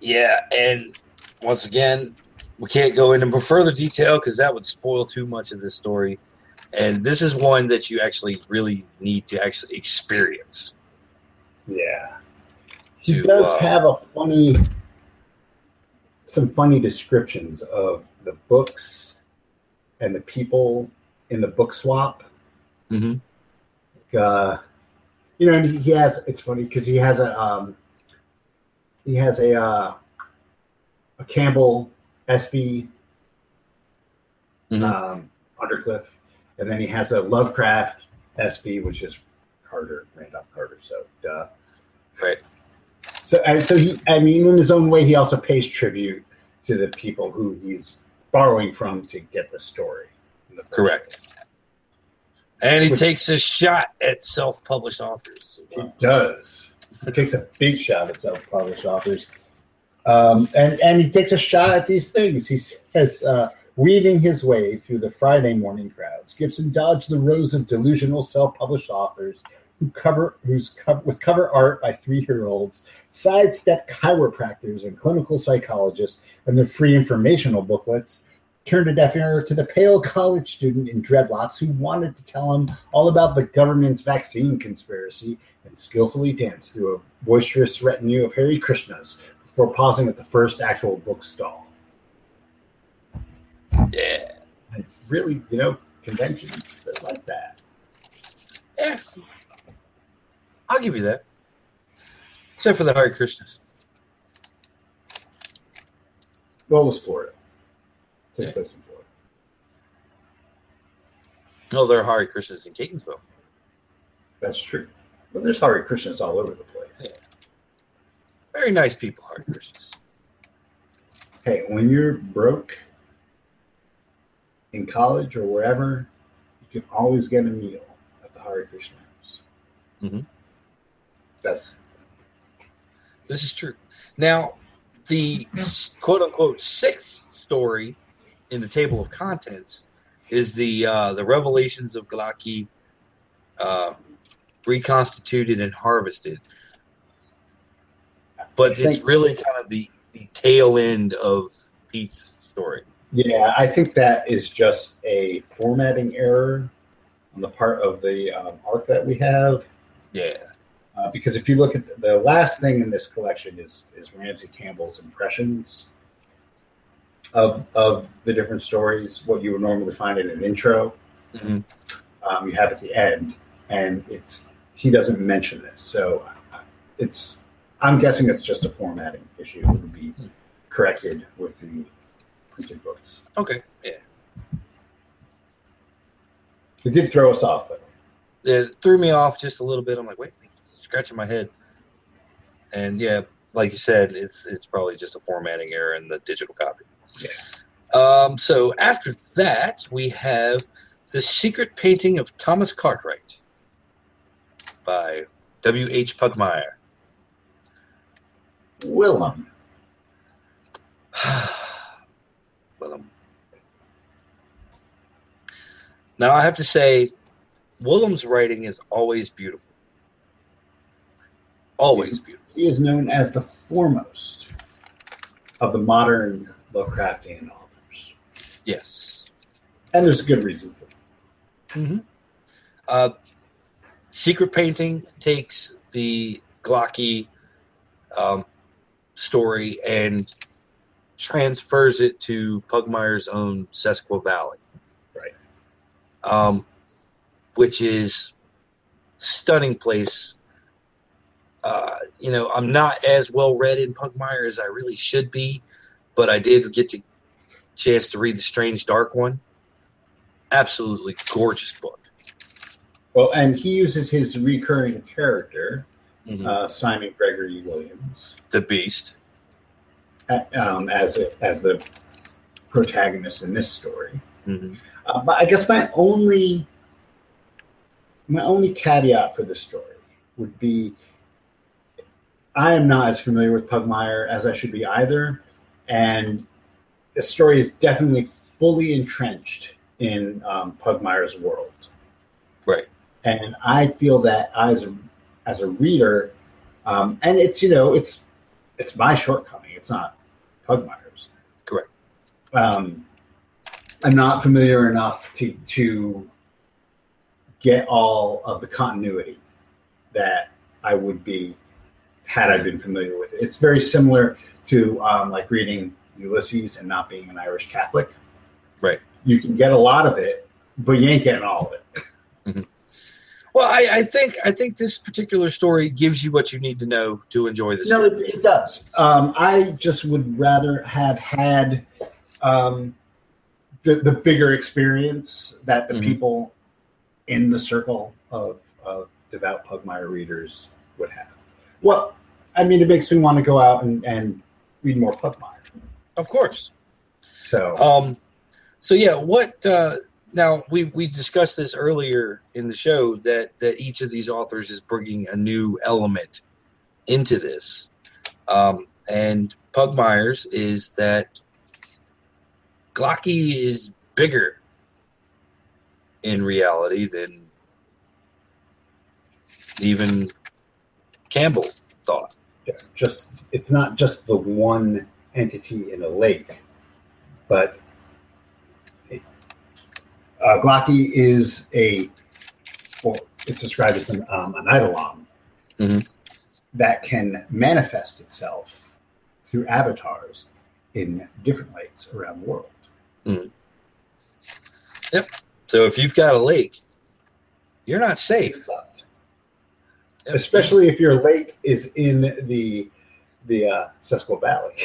yeah, and once again, we can't go into further detail because that would spoil too much of this story. And this is one that you actually really need to actually experience. Yeah. He To, does uh, have a funny, some funny descriptions of the books and the people in the book swap. Mm-hmm. Uh, you know, and he has. It's funny because he has a um, he has a uh, a Campbell SB Mhm. um, Undercliff, and then he has a Lovecraft SB, which is Carter, Randolph Carter. So, duh. Right. So, and so he, I mean, in his own way, he also pays tribute to the people who he's borrowing from to get the story. the Correct. And he Which- takes a shot at self-published authors. It does. He takes a big shot at self-published authors, um, and and he takes a shot at these things. He says, uh, weaving his way through the Friday morning crowds, Gibson dodged the rows of delusional self-published authors who cover whose cover with cover art by three-year-olds, sidestepped chiropractors and clinical psychologists, and their free informational booklets. Turned a deaf ear to the pale college student in dreadlocks who wanted to tell him all about the government's vaccine conspiracy and skillfully danced through a boisterous retinue of Hare Krishnas before pausing at the first actual bookstall. Yeah. And really, you know, conventions like that. Yeah. I'll give you that. Except for the Hare Krishnas. Well, it was Florida. Took Yeah. place in Florida. No, there are Hare Krishnas in Catonsville. That's true. But there's Hare Krishnas all over the place. Very nice people, Hare Krishnas. Hey, when you're broke in college or wherever, you can always get a meal at the Hare Krishna house. Mhm. That's This is true. Now, the <laughs> quote unquote sixth story in the table of contents is the uh, the revelations of Glaaki uh, reconstituted and harvested. But it's Thank- really kind of the, the tail end of Pete's story. Yeah, I think that is just a formatting error on the part of the um, art that we have. Yeah. Uh, because if you look at the, the last thing in this collection is is Ramsey Campbell's impressions of of the different stories, what you would normally find in an intro. Mhm. Um, you have at the end, and it's he doesn't mention this, so it's I'm guessing it's just a formatting issue. It would be corrected with the printed books. Okay. Yeah. It did throw us off, though. it threw me off just a little bit. I'm like, wait, scratching my head. And yeah, like you said, it's it's probably just a formatting error in the digital copy. Yeah. Um, so after that, we have the secret painting of Thomas Cartwright by W. H. Pugmire. Wilum. <sighs> well, um, now I have to say, Wilum's writing is always beautiful. Always beautiful. He is known as the foremost of the modern Lovecraftian authors. Yes. And there's a good reason for that. Mm-hmm. Uh, Secret Painting takes the Glaaki um, story and transfers it to Pugmire's own Sesqua Valley. Right. Um, which is stunning place. Uh, you know, I'm not as well read in Pugmire as I really should be, but I did get to chance to read the Strange Dark one. Absolutely gorgeous book. Well, and he uses his recurring character, Mhm. uh, Simon Gregory Williams, the Beast. um, as a, as the protagonist in this story. Mhm. Uh, but I guess my only my only caveat for this story would be I am not as familiar with Pugmire as I should be either, and the story is definitely fully entrenched in um, Pugmire's world. Right. And I feel that as a, as a reader, um, and it's you know it's it's my shortcoming. It's not Pugmire's. Correct. Um, I'm not familiar enough to to get all of the continuity that I would be had I been familiar with it. It's very similar to um, like reading Ulysses and not being an Irish Catholic. Right. You can get a lot of it, but you ain't getting all of it. Well, I, I think I think this particular story gives you what you need to know to enjoy this. No, it, it does. Um, I just would rather have had um, the the bigger experience that the Mhm. people in the circle of, of devout Pugmire readers would have. Well, I mean, it makes me want to go out and, and read more Pugmire. Of course. So Um, so yeah, what uh, now we we discussed this earlier in the show that that each of these authors is bringing a new element into this, um, and Pugmire's is that Glaaki is bigger in reality than even Campbell thought. it's just it's not just the one entity in a lake, but uh, Glaaki is a well, it's described as an, um, an eidolon Mhm. that can manifest itself through avatars in different lakes around the world. Yep. So if you've got a lake, you're not safe. But especially if your lake is in the the uh, Sesqua Valley. <laughs>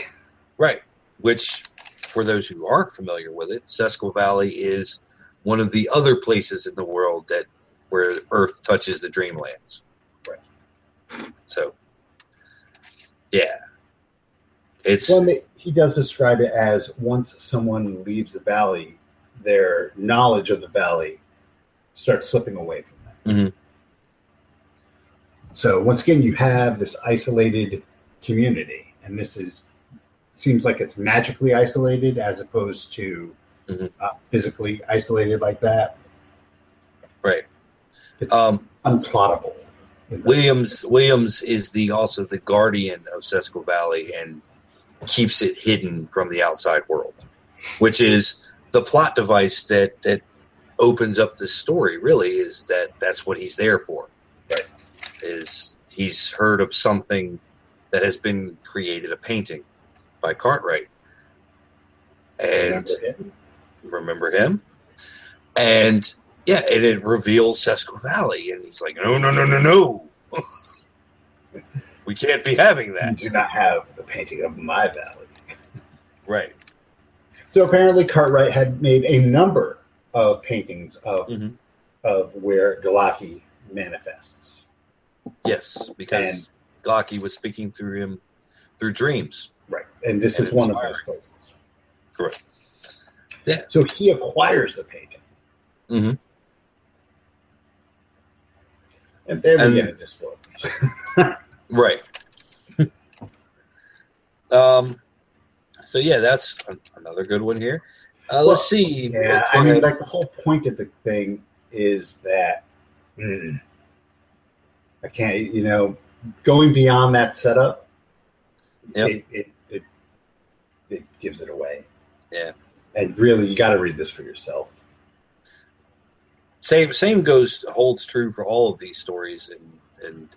Right. Which, for those who aren't familiar with it, Sesqua Valley is one of the other places in the world that where Earth touches the Dreamlands. Right. So, yeah, it's Well, he does describe it as once someone leaves the valley, their knowledge of the valley starts slipping away from them. Mhm. So once again, you have this isolated community, and this is seems like it's magically isolated as opposed to Mhm. uh, physically isolated like that. right. It's Um, unplottable. Williams Williams is the also the guardian of Sesqua Valley and keeps it hidden from the outside world, which is the plot device that that opens up the story. Really, is that that's what he's there for. Right. Is he's heard of something that has been created, a painting by Cartwright, and Remember him? And yeah, and it reveals Sesqua Valley, and he's like, no, no, no, no, no. <laughs> we can't be having You that. do not have the painting of my valley. Right. So apparently, Cartwright had made a number of paintings of Mhm. of where Glaaki manifests. Yes, because And- Glaaki was speaking through him through dreams. Right, and this And is one of those places. Correct. Yeah. So he acquires the painting, Mhm. and there we And- get into spoilers. <laughs> Right. <laughs> um. So yeah, that's another good one here. Uh, let's see. Yeah, I mean, like the whole point of the thing is that mm, I can't, you know, going beyond that setup. Yep. It, it it it gives it away. Yeah. And really, you got to read this for yourself. same same goes holds true for all of these stories, and and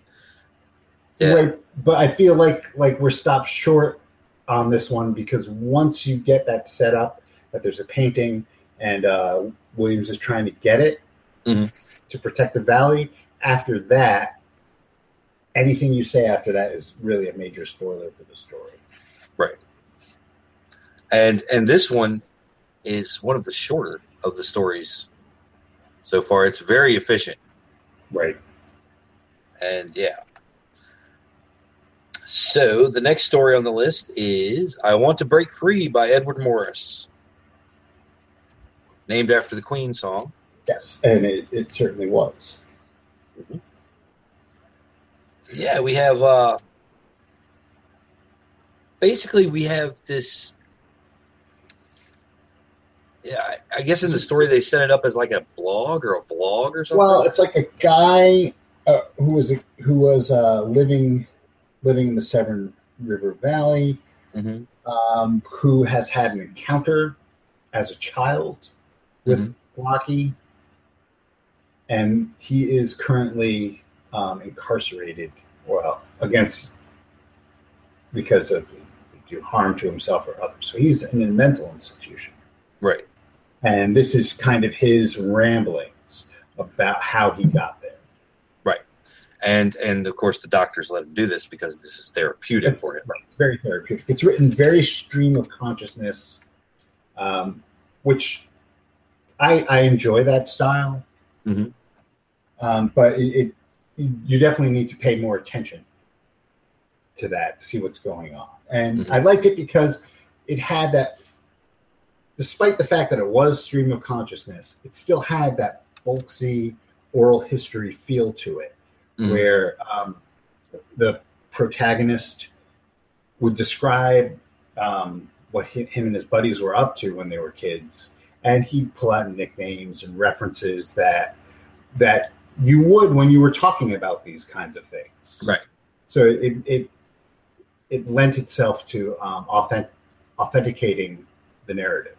yeah, Right, but I feel like like we're stopped short on this one because once you get that set up, that there's a painting and uh, Williams is trying to get it Mhm. to protect the valley. After that, anything you say after that is really a major spoiler for the story. Right. And and this one is one of the shorter of the stories so far. It's very efficient, Right. and yeah. So the next story on the list is "I Want to Break Free" by Edward Morris, named after the Queen song. Yes, and it, it certainly was. Yeah, we have. uh Basically, we have this. Yeah, I- I guess in the story they set it up as like a blog or a vlog or something. Well, it's like a guy uh, who was a, who was uh, living living in the Severn River Valley, hmm um, who has had an encounter as a child with Mhm. Glaaki, and he is currently um, incarcerated. Well, against because of do harm to himself or others. So he's in a mental institution. Right. And this is kind of his ramblings about how he got there. Right. And and of course the doctors let him do this because this is therapeutic for him. Right. It's very therapeutic. It's written very stream of consciousness, um, which I, I enjoy that style. Mhm. Um, but it, it you definitely need to pay more attention to that to see what's going on. And Mhm. I liked it because it had that, despite the fact that it was stream of consciousness, it still had that folksy oral history feel to it Mhm. where um, the protagonist would describe um, what him and his buddies were up to when they were kids, and he'd pull out nicknames and references that that you would when you were talking about these kinds of things. Right. So it it it lent itself to um, authentic, authenticating the narrative.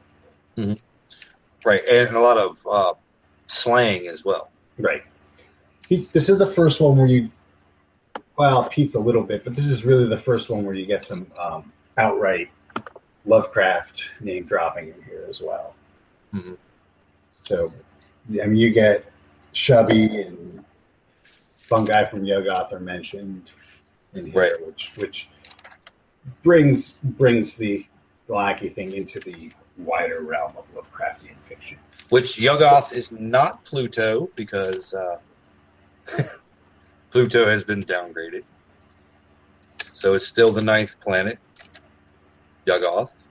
Right, and a lot of uh, slang as well. Right. This is the first one where you, well, Pete's a little bit, but this is really the first one where you get some um, outright Lovecraft name dropping in here as well. Mhm. So, I mean, you get Chubby and Fungi from Yuggoth are mentioned in here, Right. which which brings brings the Glaaki thing into the wider realm of Lovecraftian fiction. Which Yuggoth is not Pluto because uh, <laughs> Pluto has been downgraded. So it's still the ninth planet, Yuggoth.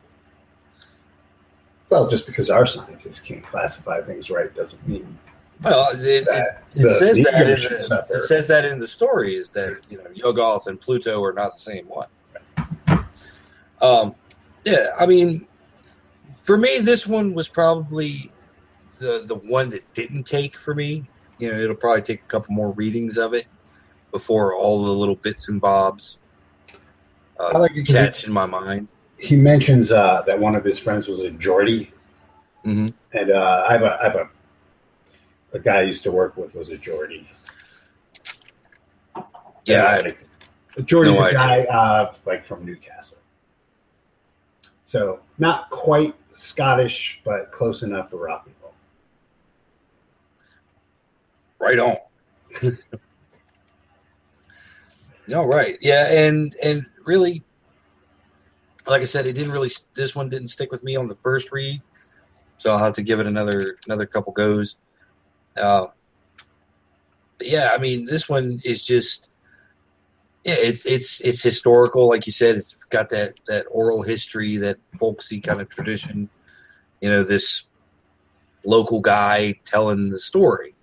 Well, just because our scientists can't classify things right doesn't mean Well, it, it, it says that in the, it says that in the story is that you know Yuggoth and Pluto are not the same one. Um, yeah, I mean, for me, this one was probably the the one that didn't take for me. You know, it'll probably take a couple more readings of it before all the little bits and bobs I uh, like it catch in my mind. he mentions uh, that one of his friends was a Geordie, hmm and uh, I have a I have a a guy I used to work with was a Geordie. Yeah, I- like, Geordie's no a guy uh, like from Newcastle, so not quite Scottish, but close enough for rock roll. right on. <laughs> no, right, yeah, and and really, like I said, it didn't really. This one didn't stick with me on the first read, so I'll have to give it another another couple goes. Uh, yeah, I mean, this one is just. Yeah, it's it's it's historical, like you said. It's got that that oral history, that folksy kind of tradition. You know, this local guy telling the story.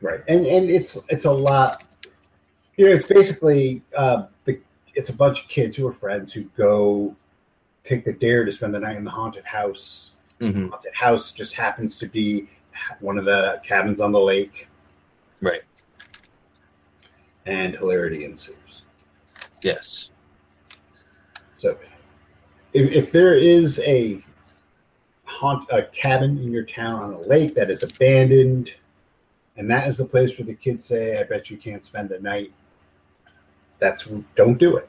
Right, and and it's it's a lot. You know, it's basically uh, the it's a bunch of kids who are friends who go take the dare to spend the night in the haunted house. hmm haunted house just happens to be one of the cabins on the lake, Right. and hilarity ensues. Yes. So, if, if there is a haunt a cabin in your town on a lake that is abandoned, and that is the place where the kids say, "I bet you can't spend the night," that's don't do it.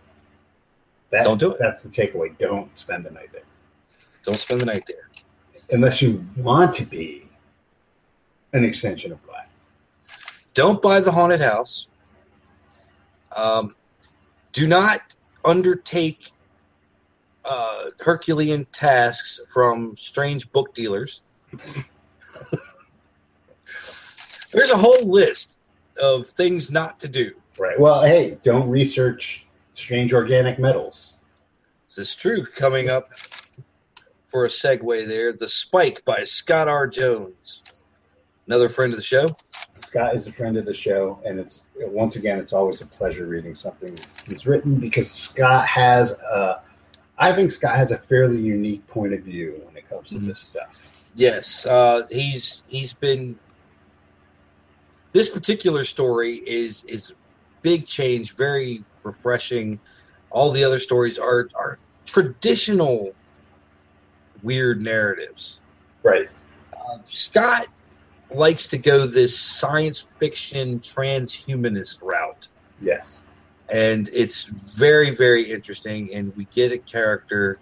That's, Don't do it. That's the takeaway. Don't spend the night there Don't spend the night there. unless you want to be an extension of Black. Don't buy the haunted house. Um, do not undertake uh, Herculean tasks from strange book dealers. <laughs> There's a whole list of things not to do. Right. Well, hey, don't research strange organic metals. This is true. Coming up for a segue there, The Spike by Scott R. Jones. Another friend of the show. Scott is a friend of the show, and it's once again, it's always a pleasure reading something he's written because Scott has a, I think Scott has a fairly unique point of view when it comes to Mhm. this stuff. Yes, uh, he's he's been. This particular story is is big change, very refreshing. All the other stories are are traditional weird narratives. Right. Uh, Scott likes to go this science fiction transhumanist route Yes. and it's very very interesting and we get a character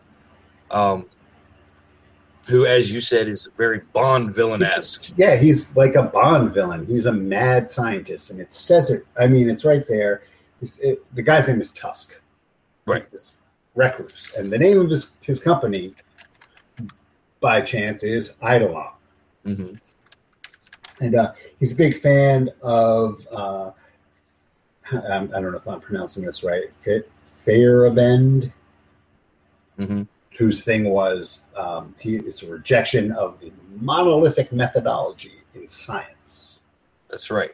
um, who as you said is very bond villain-esque <laughs> Yeah, he's like a Bond villain. He's a mad scientist, and it says it. I mean, it's right there. It's, it, the guy's name is Tusk. Right. He's this recluse, and the name of his his company, by chance, is Eidolon. hmm and uh, he's a big fan of uh, um, I don't know if I'm pronouncing this right, Fa- Feyerabend, hmm whose thing was um, he is a rejection of the monolithic methodology in science. that's right.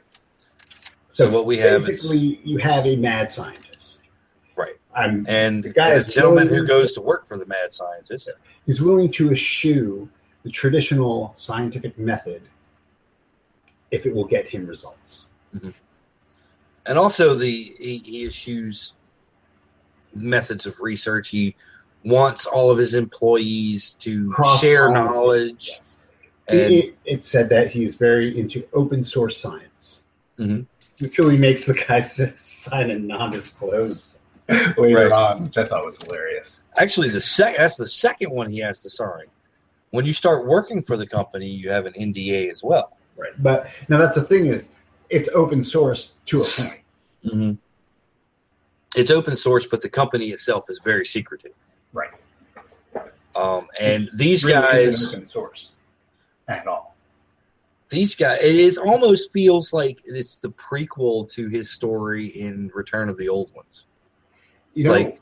So what we have is- basically you have a mad scientist, Right. I'm and The guy a is gentleman who goes to work for the mad scientist. He's willing to eschew the traditional scientific method if it will get him results. and also the he, he eschews methods of research he wants all of his employees to Cross share knowledge Yes. and it, it said that he's very into open source science, Mhm. until he makes the guy <laughs> sign a non-disclose <laughs> later Right. on, which I thought was hilarious. Actually, the sec that's the second one he has to sign. When you start working for the company, you have an NDA as well. Right, but now that's the thing is, it's open source to a point. Mm-hmm. It's open source, but the company itself is very secretive. Right, Um, and these Really guys, isn't open source at all. these guys, it is, almost feels like it's the prequel to his story in Return of the Old Ones. You know like-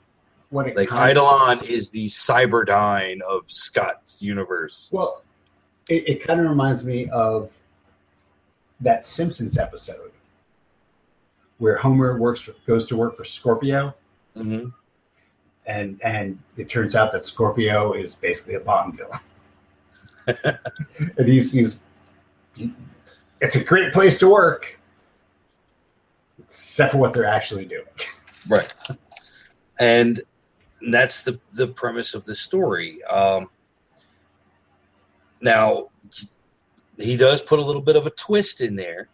what it Like kind of- Eidolon is the Cyberdyne of Scott's universe. Well, it, it kind of reminds me of that Simpsons episode where Homer works for, goes to work for Scorpio, hmm and and it turns out that Scorpio is basically a Bond villain. <laughs> and he's he's he- it's a great place to work, except for what they're actually doing. Right. And that's the the premise of the story. Um, now, he does put a little bit of a twist in there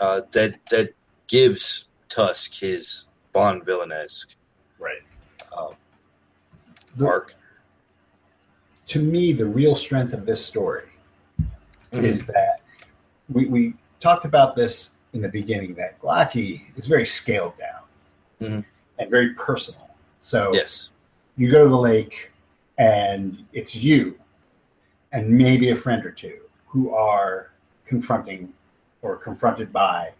uh, that that gives Tusk his Bond villainesque Right. um, arc. to me, the real strength of this story is that we, we talked about this in the beginning that Glaaki is very scaled down Mhm. and very personal. So Yes. you go to the lake and it's you and maybe a friend or two who are confronting or confronted by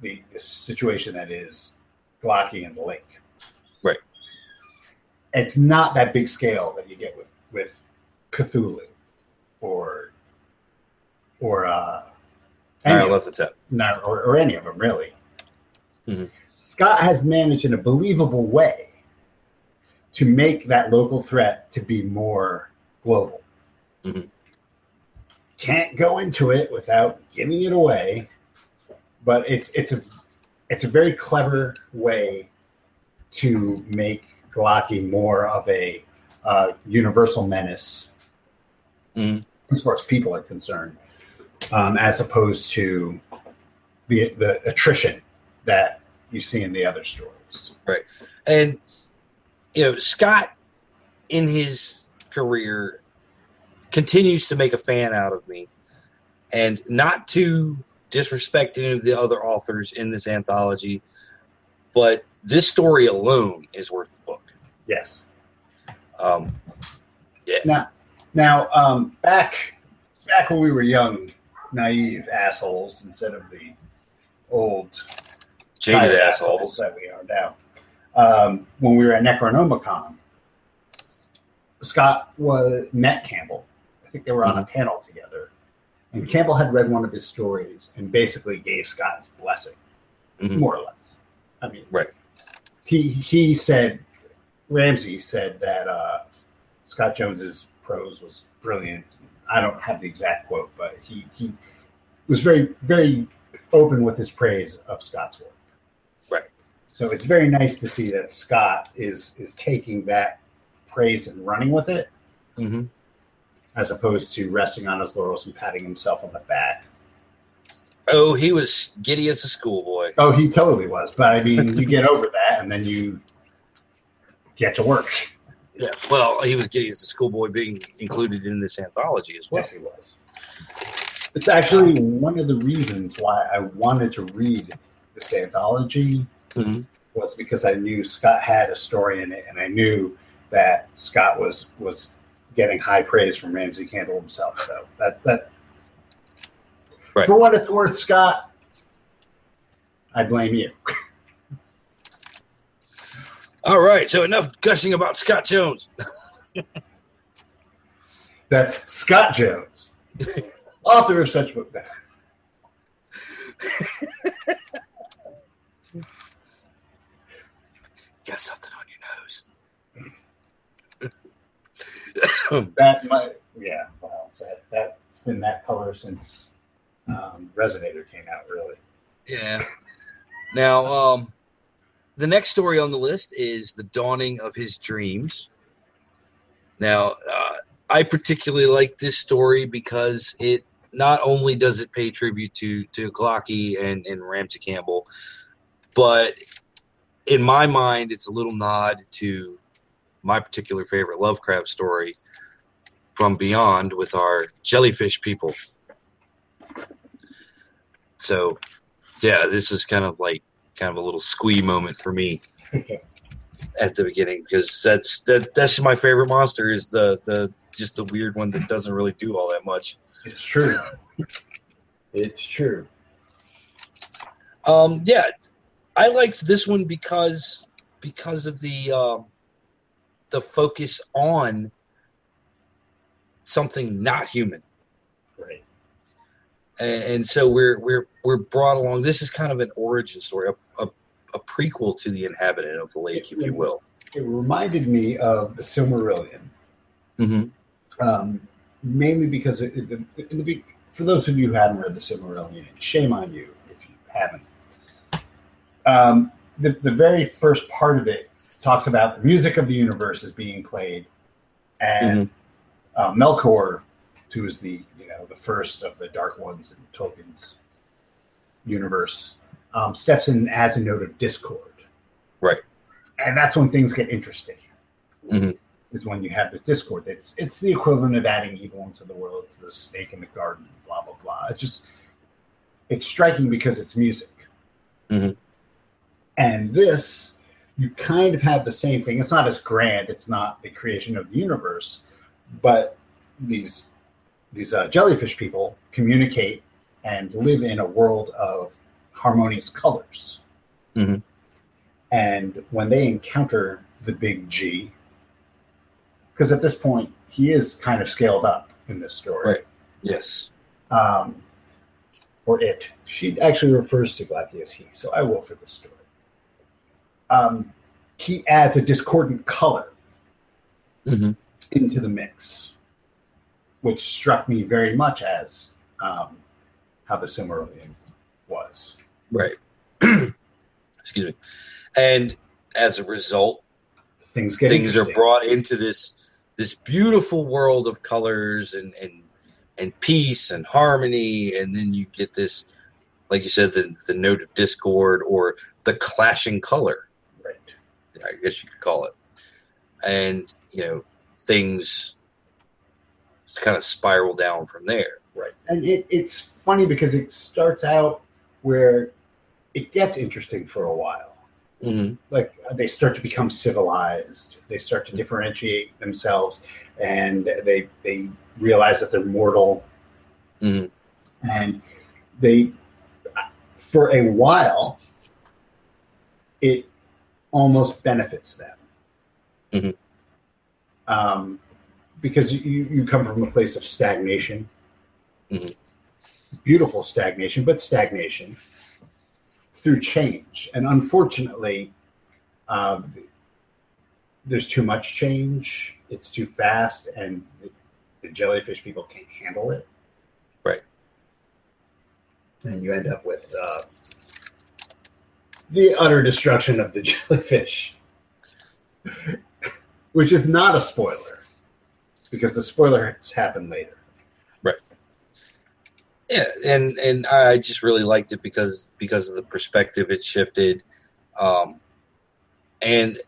the, the situation that is Glaaki and the lake. Right. It's not that big scale that you get with, with Cthulhu or or uh, any of- Nyarlathotep. no, or, or any of them really. Mhm. Scott has managed in a believable way to make that local threat to be more global. Mhm. Can't go into it without giving it away, but it's it's a it's a very clever way to make Glaaki more of a uh, universal menace Mhm. as far as people are concerned, um, as opposed to the the attrition that you see in the other stories. Right, and you know, Scott in his career continues to make a fan out of me. And not to disrespect any of the other authors in this anthology, but this story alone is worth the book. Yes. Um, Now, now, um, back back when we were young, naive assholes instead of the old jaded tired assholes. that we are now. um, when we were at Necronomicon, Scott was met Campbell. Think they were on a panel together, and Campbell had read one of his stories and basically gave Scott his blessing, Mhm. more or less. I mean, Right. He he said Ramsey said that uh, Scott Jones's prose was brilliant. I don't have the exact quote, but he he was very very open with his praise of Scott's work. Right. So it's very nice to see that Scott is is taking that praise and running with it, Mhm. As opposed to resting on his laurels and patting himself on the back. Oh, he was giddy as a schoolboy. Oh, he totally was. But I mean, you get over that, and then you get to work. Yeah. Well, he was giddy as a schoolboy being included in this anthology as well. Yes, he was. It's actually one of the reasons why I wanted to read this anthology Mhm. was because I knew Scott had a story in it, and I knew that Scott was was getting high praise from Ramsey Campbell himself. So that that Right. for what it's worth, Scott, I blame you. <laughs> All right. So enough gushing about Scott Jones. <laughs> That's Scott Jones, <laughs> author of such book. Got something on your nose. <laughs> That might, yeah, wow, that that's been that color since um, Resonator came out. Really, Yeah. Now, um, the next story on the list is the dawning of his dreams. Now, uh, I particularly like this story because it not only does it pay tribute to to Glaaki and and Ramsey Campbell, but in my mind, it's a little nod to my particular favorite Lovecraft story from Beyond with our jellyfish people. So, yeah, this is kind of like kind of a little squee moment for me <laughs> at the beginning because that's that that's my favorite monster is the the just the weird one that doesn't really do all that much. it's true. it's true. Um, yeah, I liked this one because because of the um, the focus on something not human. Right. and, and so we're we're we're brought along. This is kind of an origin story, a, a, a prequel to the inhabitant of the lake, if you will. It reminded me of the Silmarillion, Mm-hmm. um, mainly because it, it, in the, for those of you who haven't read the Silmarillion, shame on you if you haven't. Um, the, the very first part of it talks about the music of the universe is being played, and uh, Melkor, who is the you know the first of the Dark Ones in Tolkien's universe, um, steps in and adds a note of discord. Right. And that's when things get interesting. Mhm. Is when you have this discord. It's it's the equivalent of adding evil into the world. It's the snake in the garden. Blah blah blah. It's just it's striking because it's music. Mhm. And this, you kind of have the same thing. It's not as grand. It's not the creation of the universe, but these these uh, jellyfish people communicate and live in a world of harmonious colors. Mhm. And when they encounter the big G, because at this point he is kind of scaled up in this story, Right. Yes. um, or it. She actually refers to Glaaki as he, so I will for this story. Um, he adds a discordant color Mm-hmm. into the mix, which struck me very much as um, how the Silmarillion was. Right. <clears throat> Excuse me. And as a result, Things things are brought into this this beautiful world of colors and and and peace and harmony, and then you get this, like you said, the the note of discord or the clashing color. I guess you could call it. And, you know, things kind of spiral down from there. Right. And it, it's funny because it starts out where it gets interesting for a while. Mm-hmm. like they start to become civilized they start to differentiate themselves and they they realize that they're mortal Mhm. and they for a while it almost benefits them. Mhm. Um, because you, you come from a place of stagnation, Mhm. beautiful stagnation, but stagnation through change. And unfortunately, um, there's too much change. It's too fast, and the, the jellyfish people can't handle it. Right. And you end up with uh, the utter destruction of the <laughs> jellyfish, which is not a spoiler because the spoiler has happened later. Right. Yeah, and and I just really liked it because because of the perspective it shifted, um, and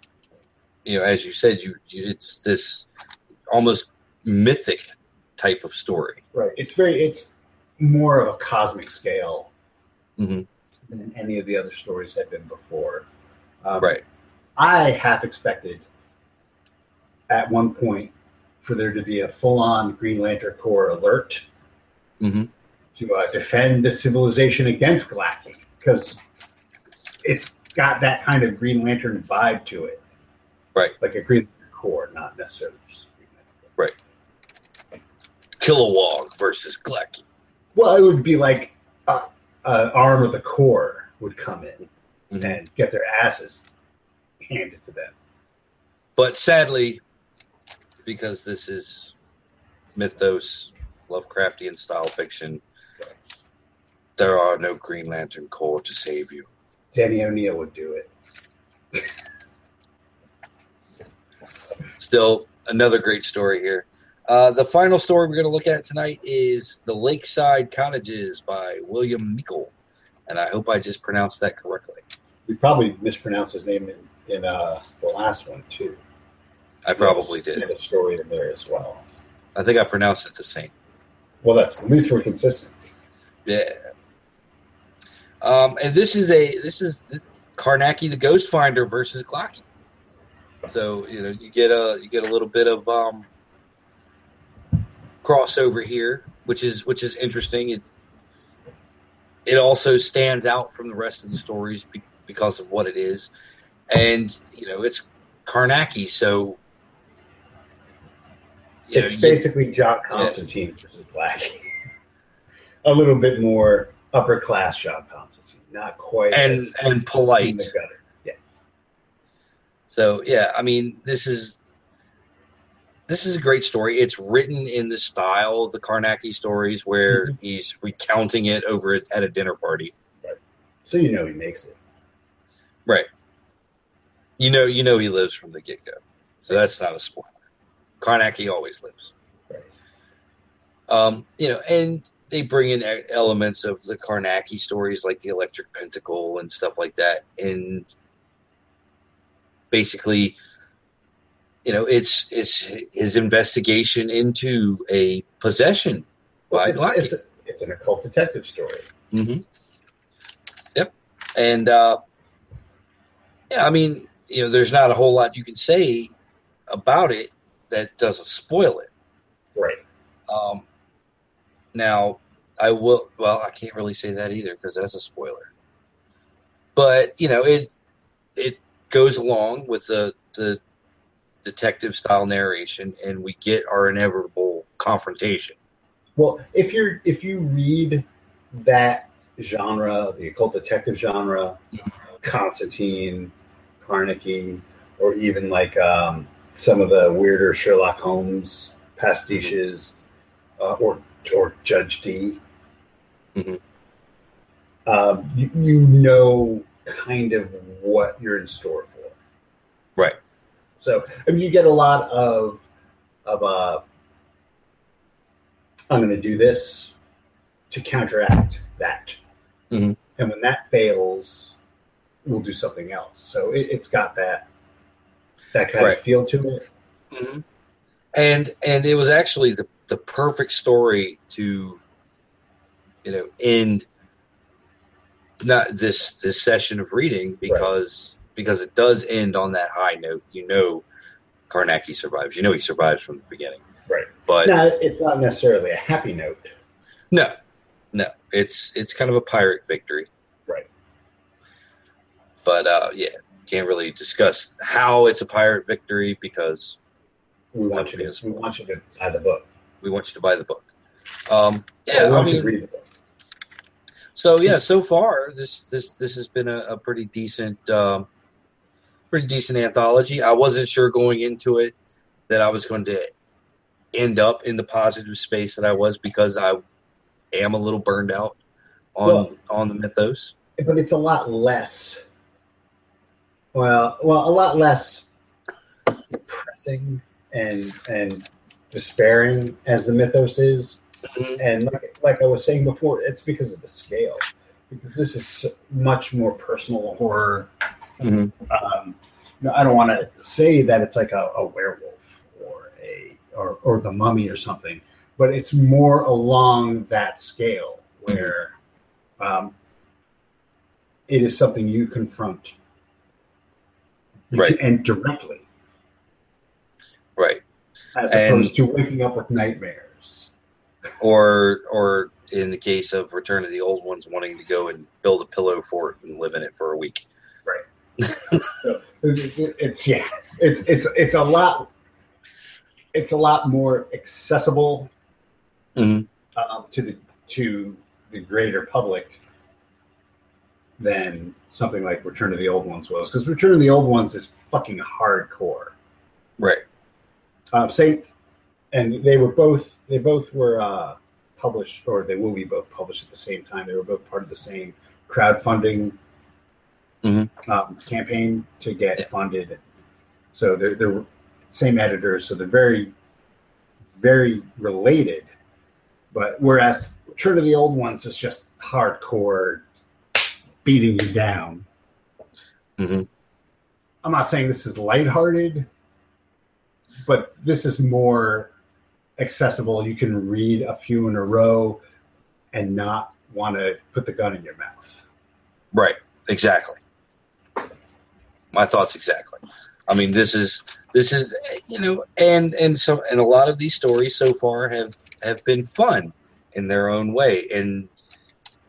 you know, as you said, you, you it's this almost mythic type of story. Right. It's very. It's more of a cosmic scale Mhm. Than any of the other stories have been before. Um, Right. I half expected at one point for there to be a full-on Green Lantern Corps alert hmm to uh, defend the civilization against Galactic because it's got that kind of Green Lantern vibe to it. Right. Like a Green Lantern Corps, not necessarily just Green Lantern. Kilowog versus Glaaki. Well, it would be like uh, an arm of the Corps would come in Mhm. and get their asses handed to them. But sadly, because this is mythos, Lovecraftian style fiction, there are no Green Lantern Corps to save you. Denny O'Neil would do it. Still, another great story here. Uh, the final story we're going to look at tonight is The Lakeside Cottages by William Meikle. And I hope I just pronounced that correctly. We probably mispronounced his name in, in uh, the last one too. I probably did. a story in there as well. I think I pronounced it the same. Well, that's at least we're consistent. Yeah. Um, and this is a this is Carnacki the Ghost Finder versus Glaaki. So you know you get a you get a little bit of um, crossover here, which is which is interesting. It it also stands out from the rest of the stories be, because of what it is, and you know it's Carnacki, so you know, it's you- basically John Constantine versus Glaaki. <laughs> a little bit more upper class John Constantine, not quite and as and polite. Yeah, So yeah, I mean, this is this is a great story. It's written in the style of the Carnacki stories, where Mhm. he's recounting it over at, at a dinner party. so you know he makes it. Right. You know, you know, he lives from the get go, so that's not a spoiler. Carnacki always lives. Right. Um, you know, and they bring in elements of the Carnacki stories, like the Electric Pentacle and stuff like that, and basically, you know, it's it's his investigation into a possession by it's, it's, a- it's an occult detective story. Mm-hmm. Yep. And uh, yeah, I mean, you know, there's not a whole lot you can say about it that doesn't spoil it. Right. Um, now, I will. Well, I can't really say that either because that's a spoiler. But you know, it it goes along with the the detective style narration, and we get our inevitable confrontation. Well, if you're if you read that genre, the occult detective genre, Constantine, Carnacki, or even like um, some of the weirder Sherlock Holmes pastiches, uh, or or Judge Dee, Mhm. um, you, you know kind of what you're in store for. Right. So I mean, you get a lot of of uh, I'm going to do this to counteract that, Mhm. and when that fails, we'll do something else. So it, it's got that that kind Right. of feel to it. hmm And and it was actually the the perfect story to, you know, end not this this session of reading because because it does end on that high note. You know, Carnacki survives. You know he survives from the beginning. Right. But Now, it's not necessarily a happy note. no, no, it's it's kind of a Pyrrhic victory. Right. But uh, yeah, can't really discuss how it's a Pyrrhic victory because We want you to. We want you to buy the book. we want you to buy the book. Um, yeah, I want you to mean, read the book. so yeah, so far this this this has been a, a pretty decent, um, pretty decent anthology. I wasn't sure going into it that I was going to end up in the positive space that I was because I am a little burned out on Well- on the mythos. but it's a lot less. Well, well, a lot less depressing and and despairing as the mythos is. Mhm. And like, like I was saying before, it's because of the scale. Because this is much more personal horror. Mhm. Um, I don't want to say that it's like a, a werewolf or a or, or the mummy or something, but it's more along that scale where um, it is something you confront, Right. and directly, Right. as And- opposed to waking up with nightmares. Or or in the case of Return of the Old Ones, wanting to go and build a pillow fort and live in it for a week. <laughs> So it- it- it's yeah, it's it's it's a lot. It's a lot more accessible Mhm. um, to the to the greater public than something like Return of the Old Ones was, because Return of the Old Ones is fucking hardcore. Right. Um, same, and they were both they both were uh, published, or they will be both published at the same time. They were both part of the same crowdfunding Mhm. um, campaign to get Yeah. funded. So they're they're same editors, so they're very very related. But whereas Return of the Old Ones is just hardcore beating you down. hmm I'm not saying this is lighthearted, but this is more accessible. You can read a few in a row and not want to put the gun in your mouth. Right. Exactly. My thoughts exactly. I mean, this is this is you know, and and so and a lot of these stories so far have have been fun in their own way, and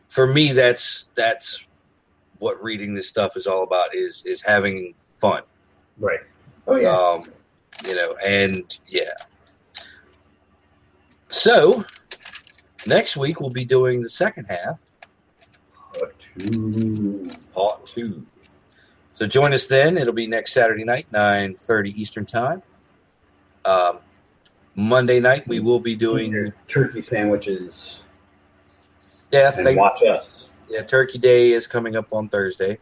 for me, that's that's what reading this stuff is all about is is having fun. Right. Oh yeah. Um, you know, and yeah. So next week we'll be doing the second half, But two- part two. So join us then. It'll be next Saturday night, nine thirty Eastern time. Um, Monday night we will be doing turkey sandwiches yeah, and watch us. yeah. Turkey Day is coming up on Thursday. You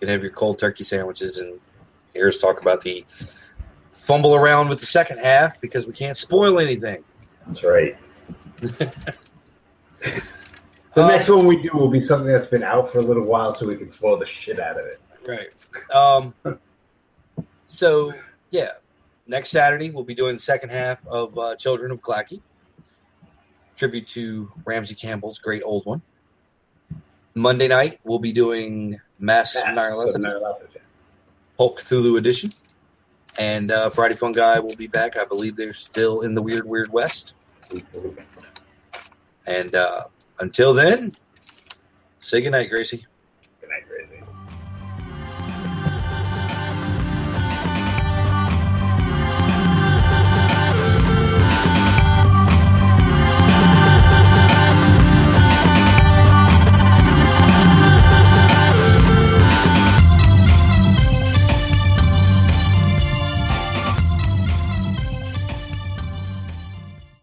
can have your cold turkey sandwiches and hear us talk about the fumble around with the second half because we can't spoil anything. That's right. <laughs> The Um, next one we do will be something that's been out for a little while, so we can spoil the shit out of it. Right. Um, so yeah, next Saturday we'll be doing the second half of uh, Children of Glaaki, tribute to Ramsey Campbell's great old one. Monday night we'll be doing Mass Pass for the Nyarlathotep, Nyarlathotep. Pulp Cthulhu edition, and uh, Friday Fun Guy will be back. I believe they're still in the Weird Weird West. And uh, until then, say goodnight, Gracie.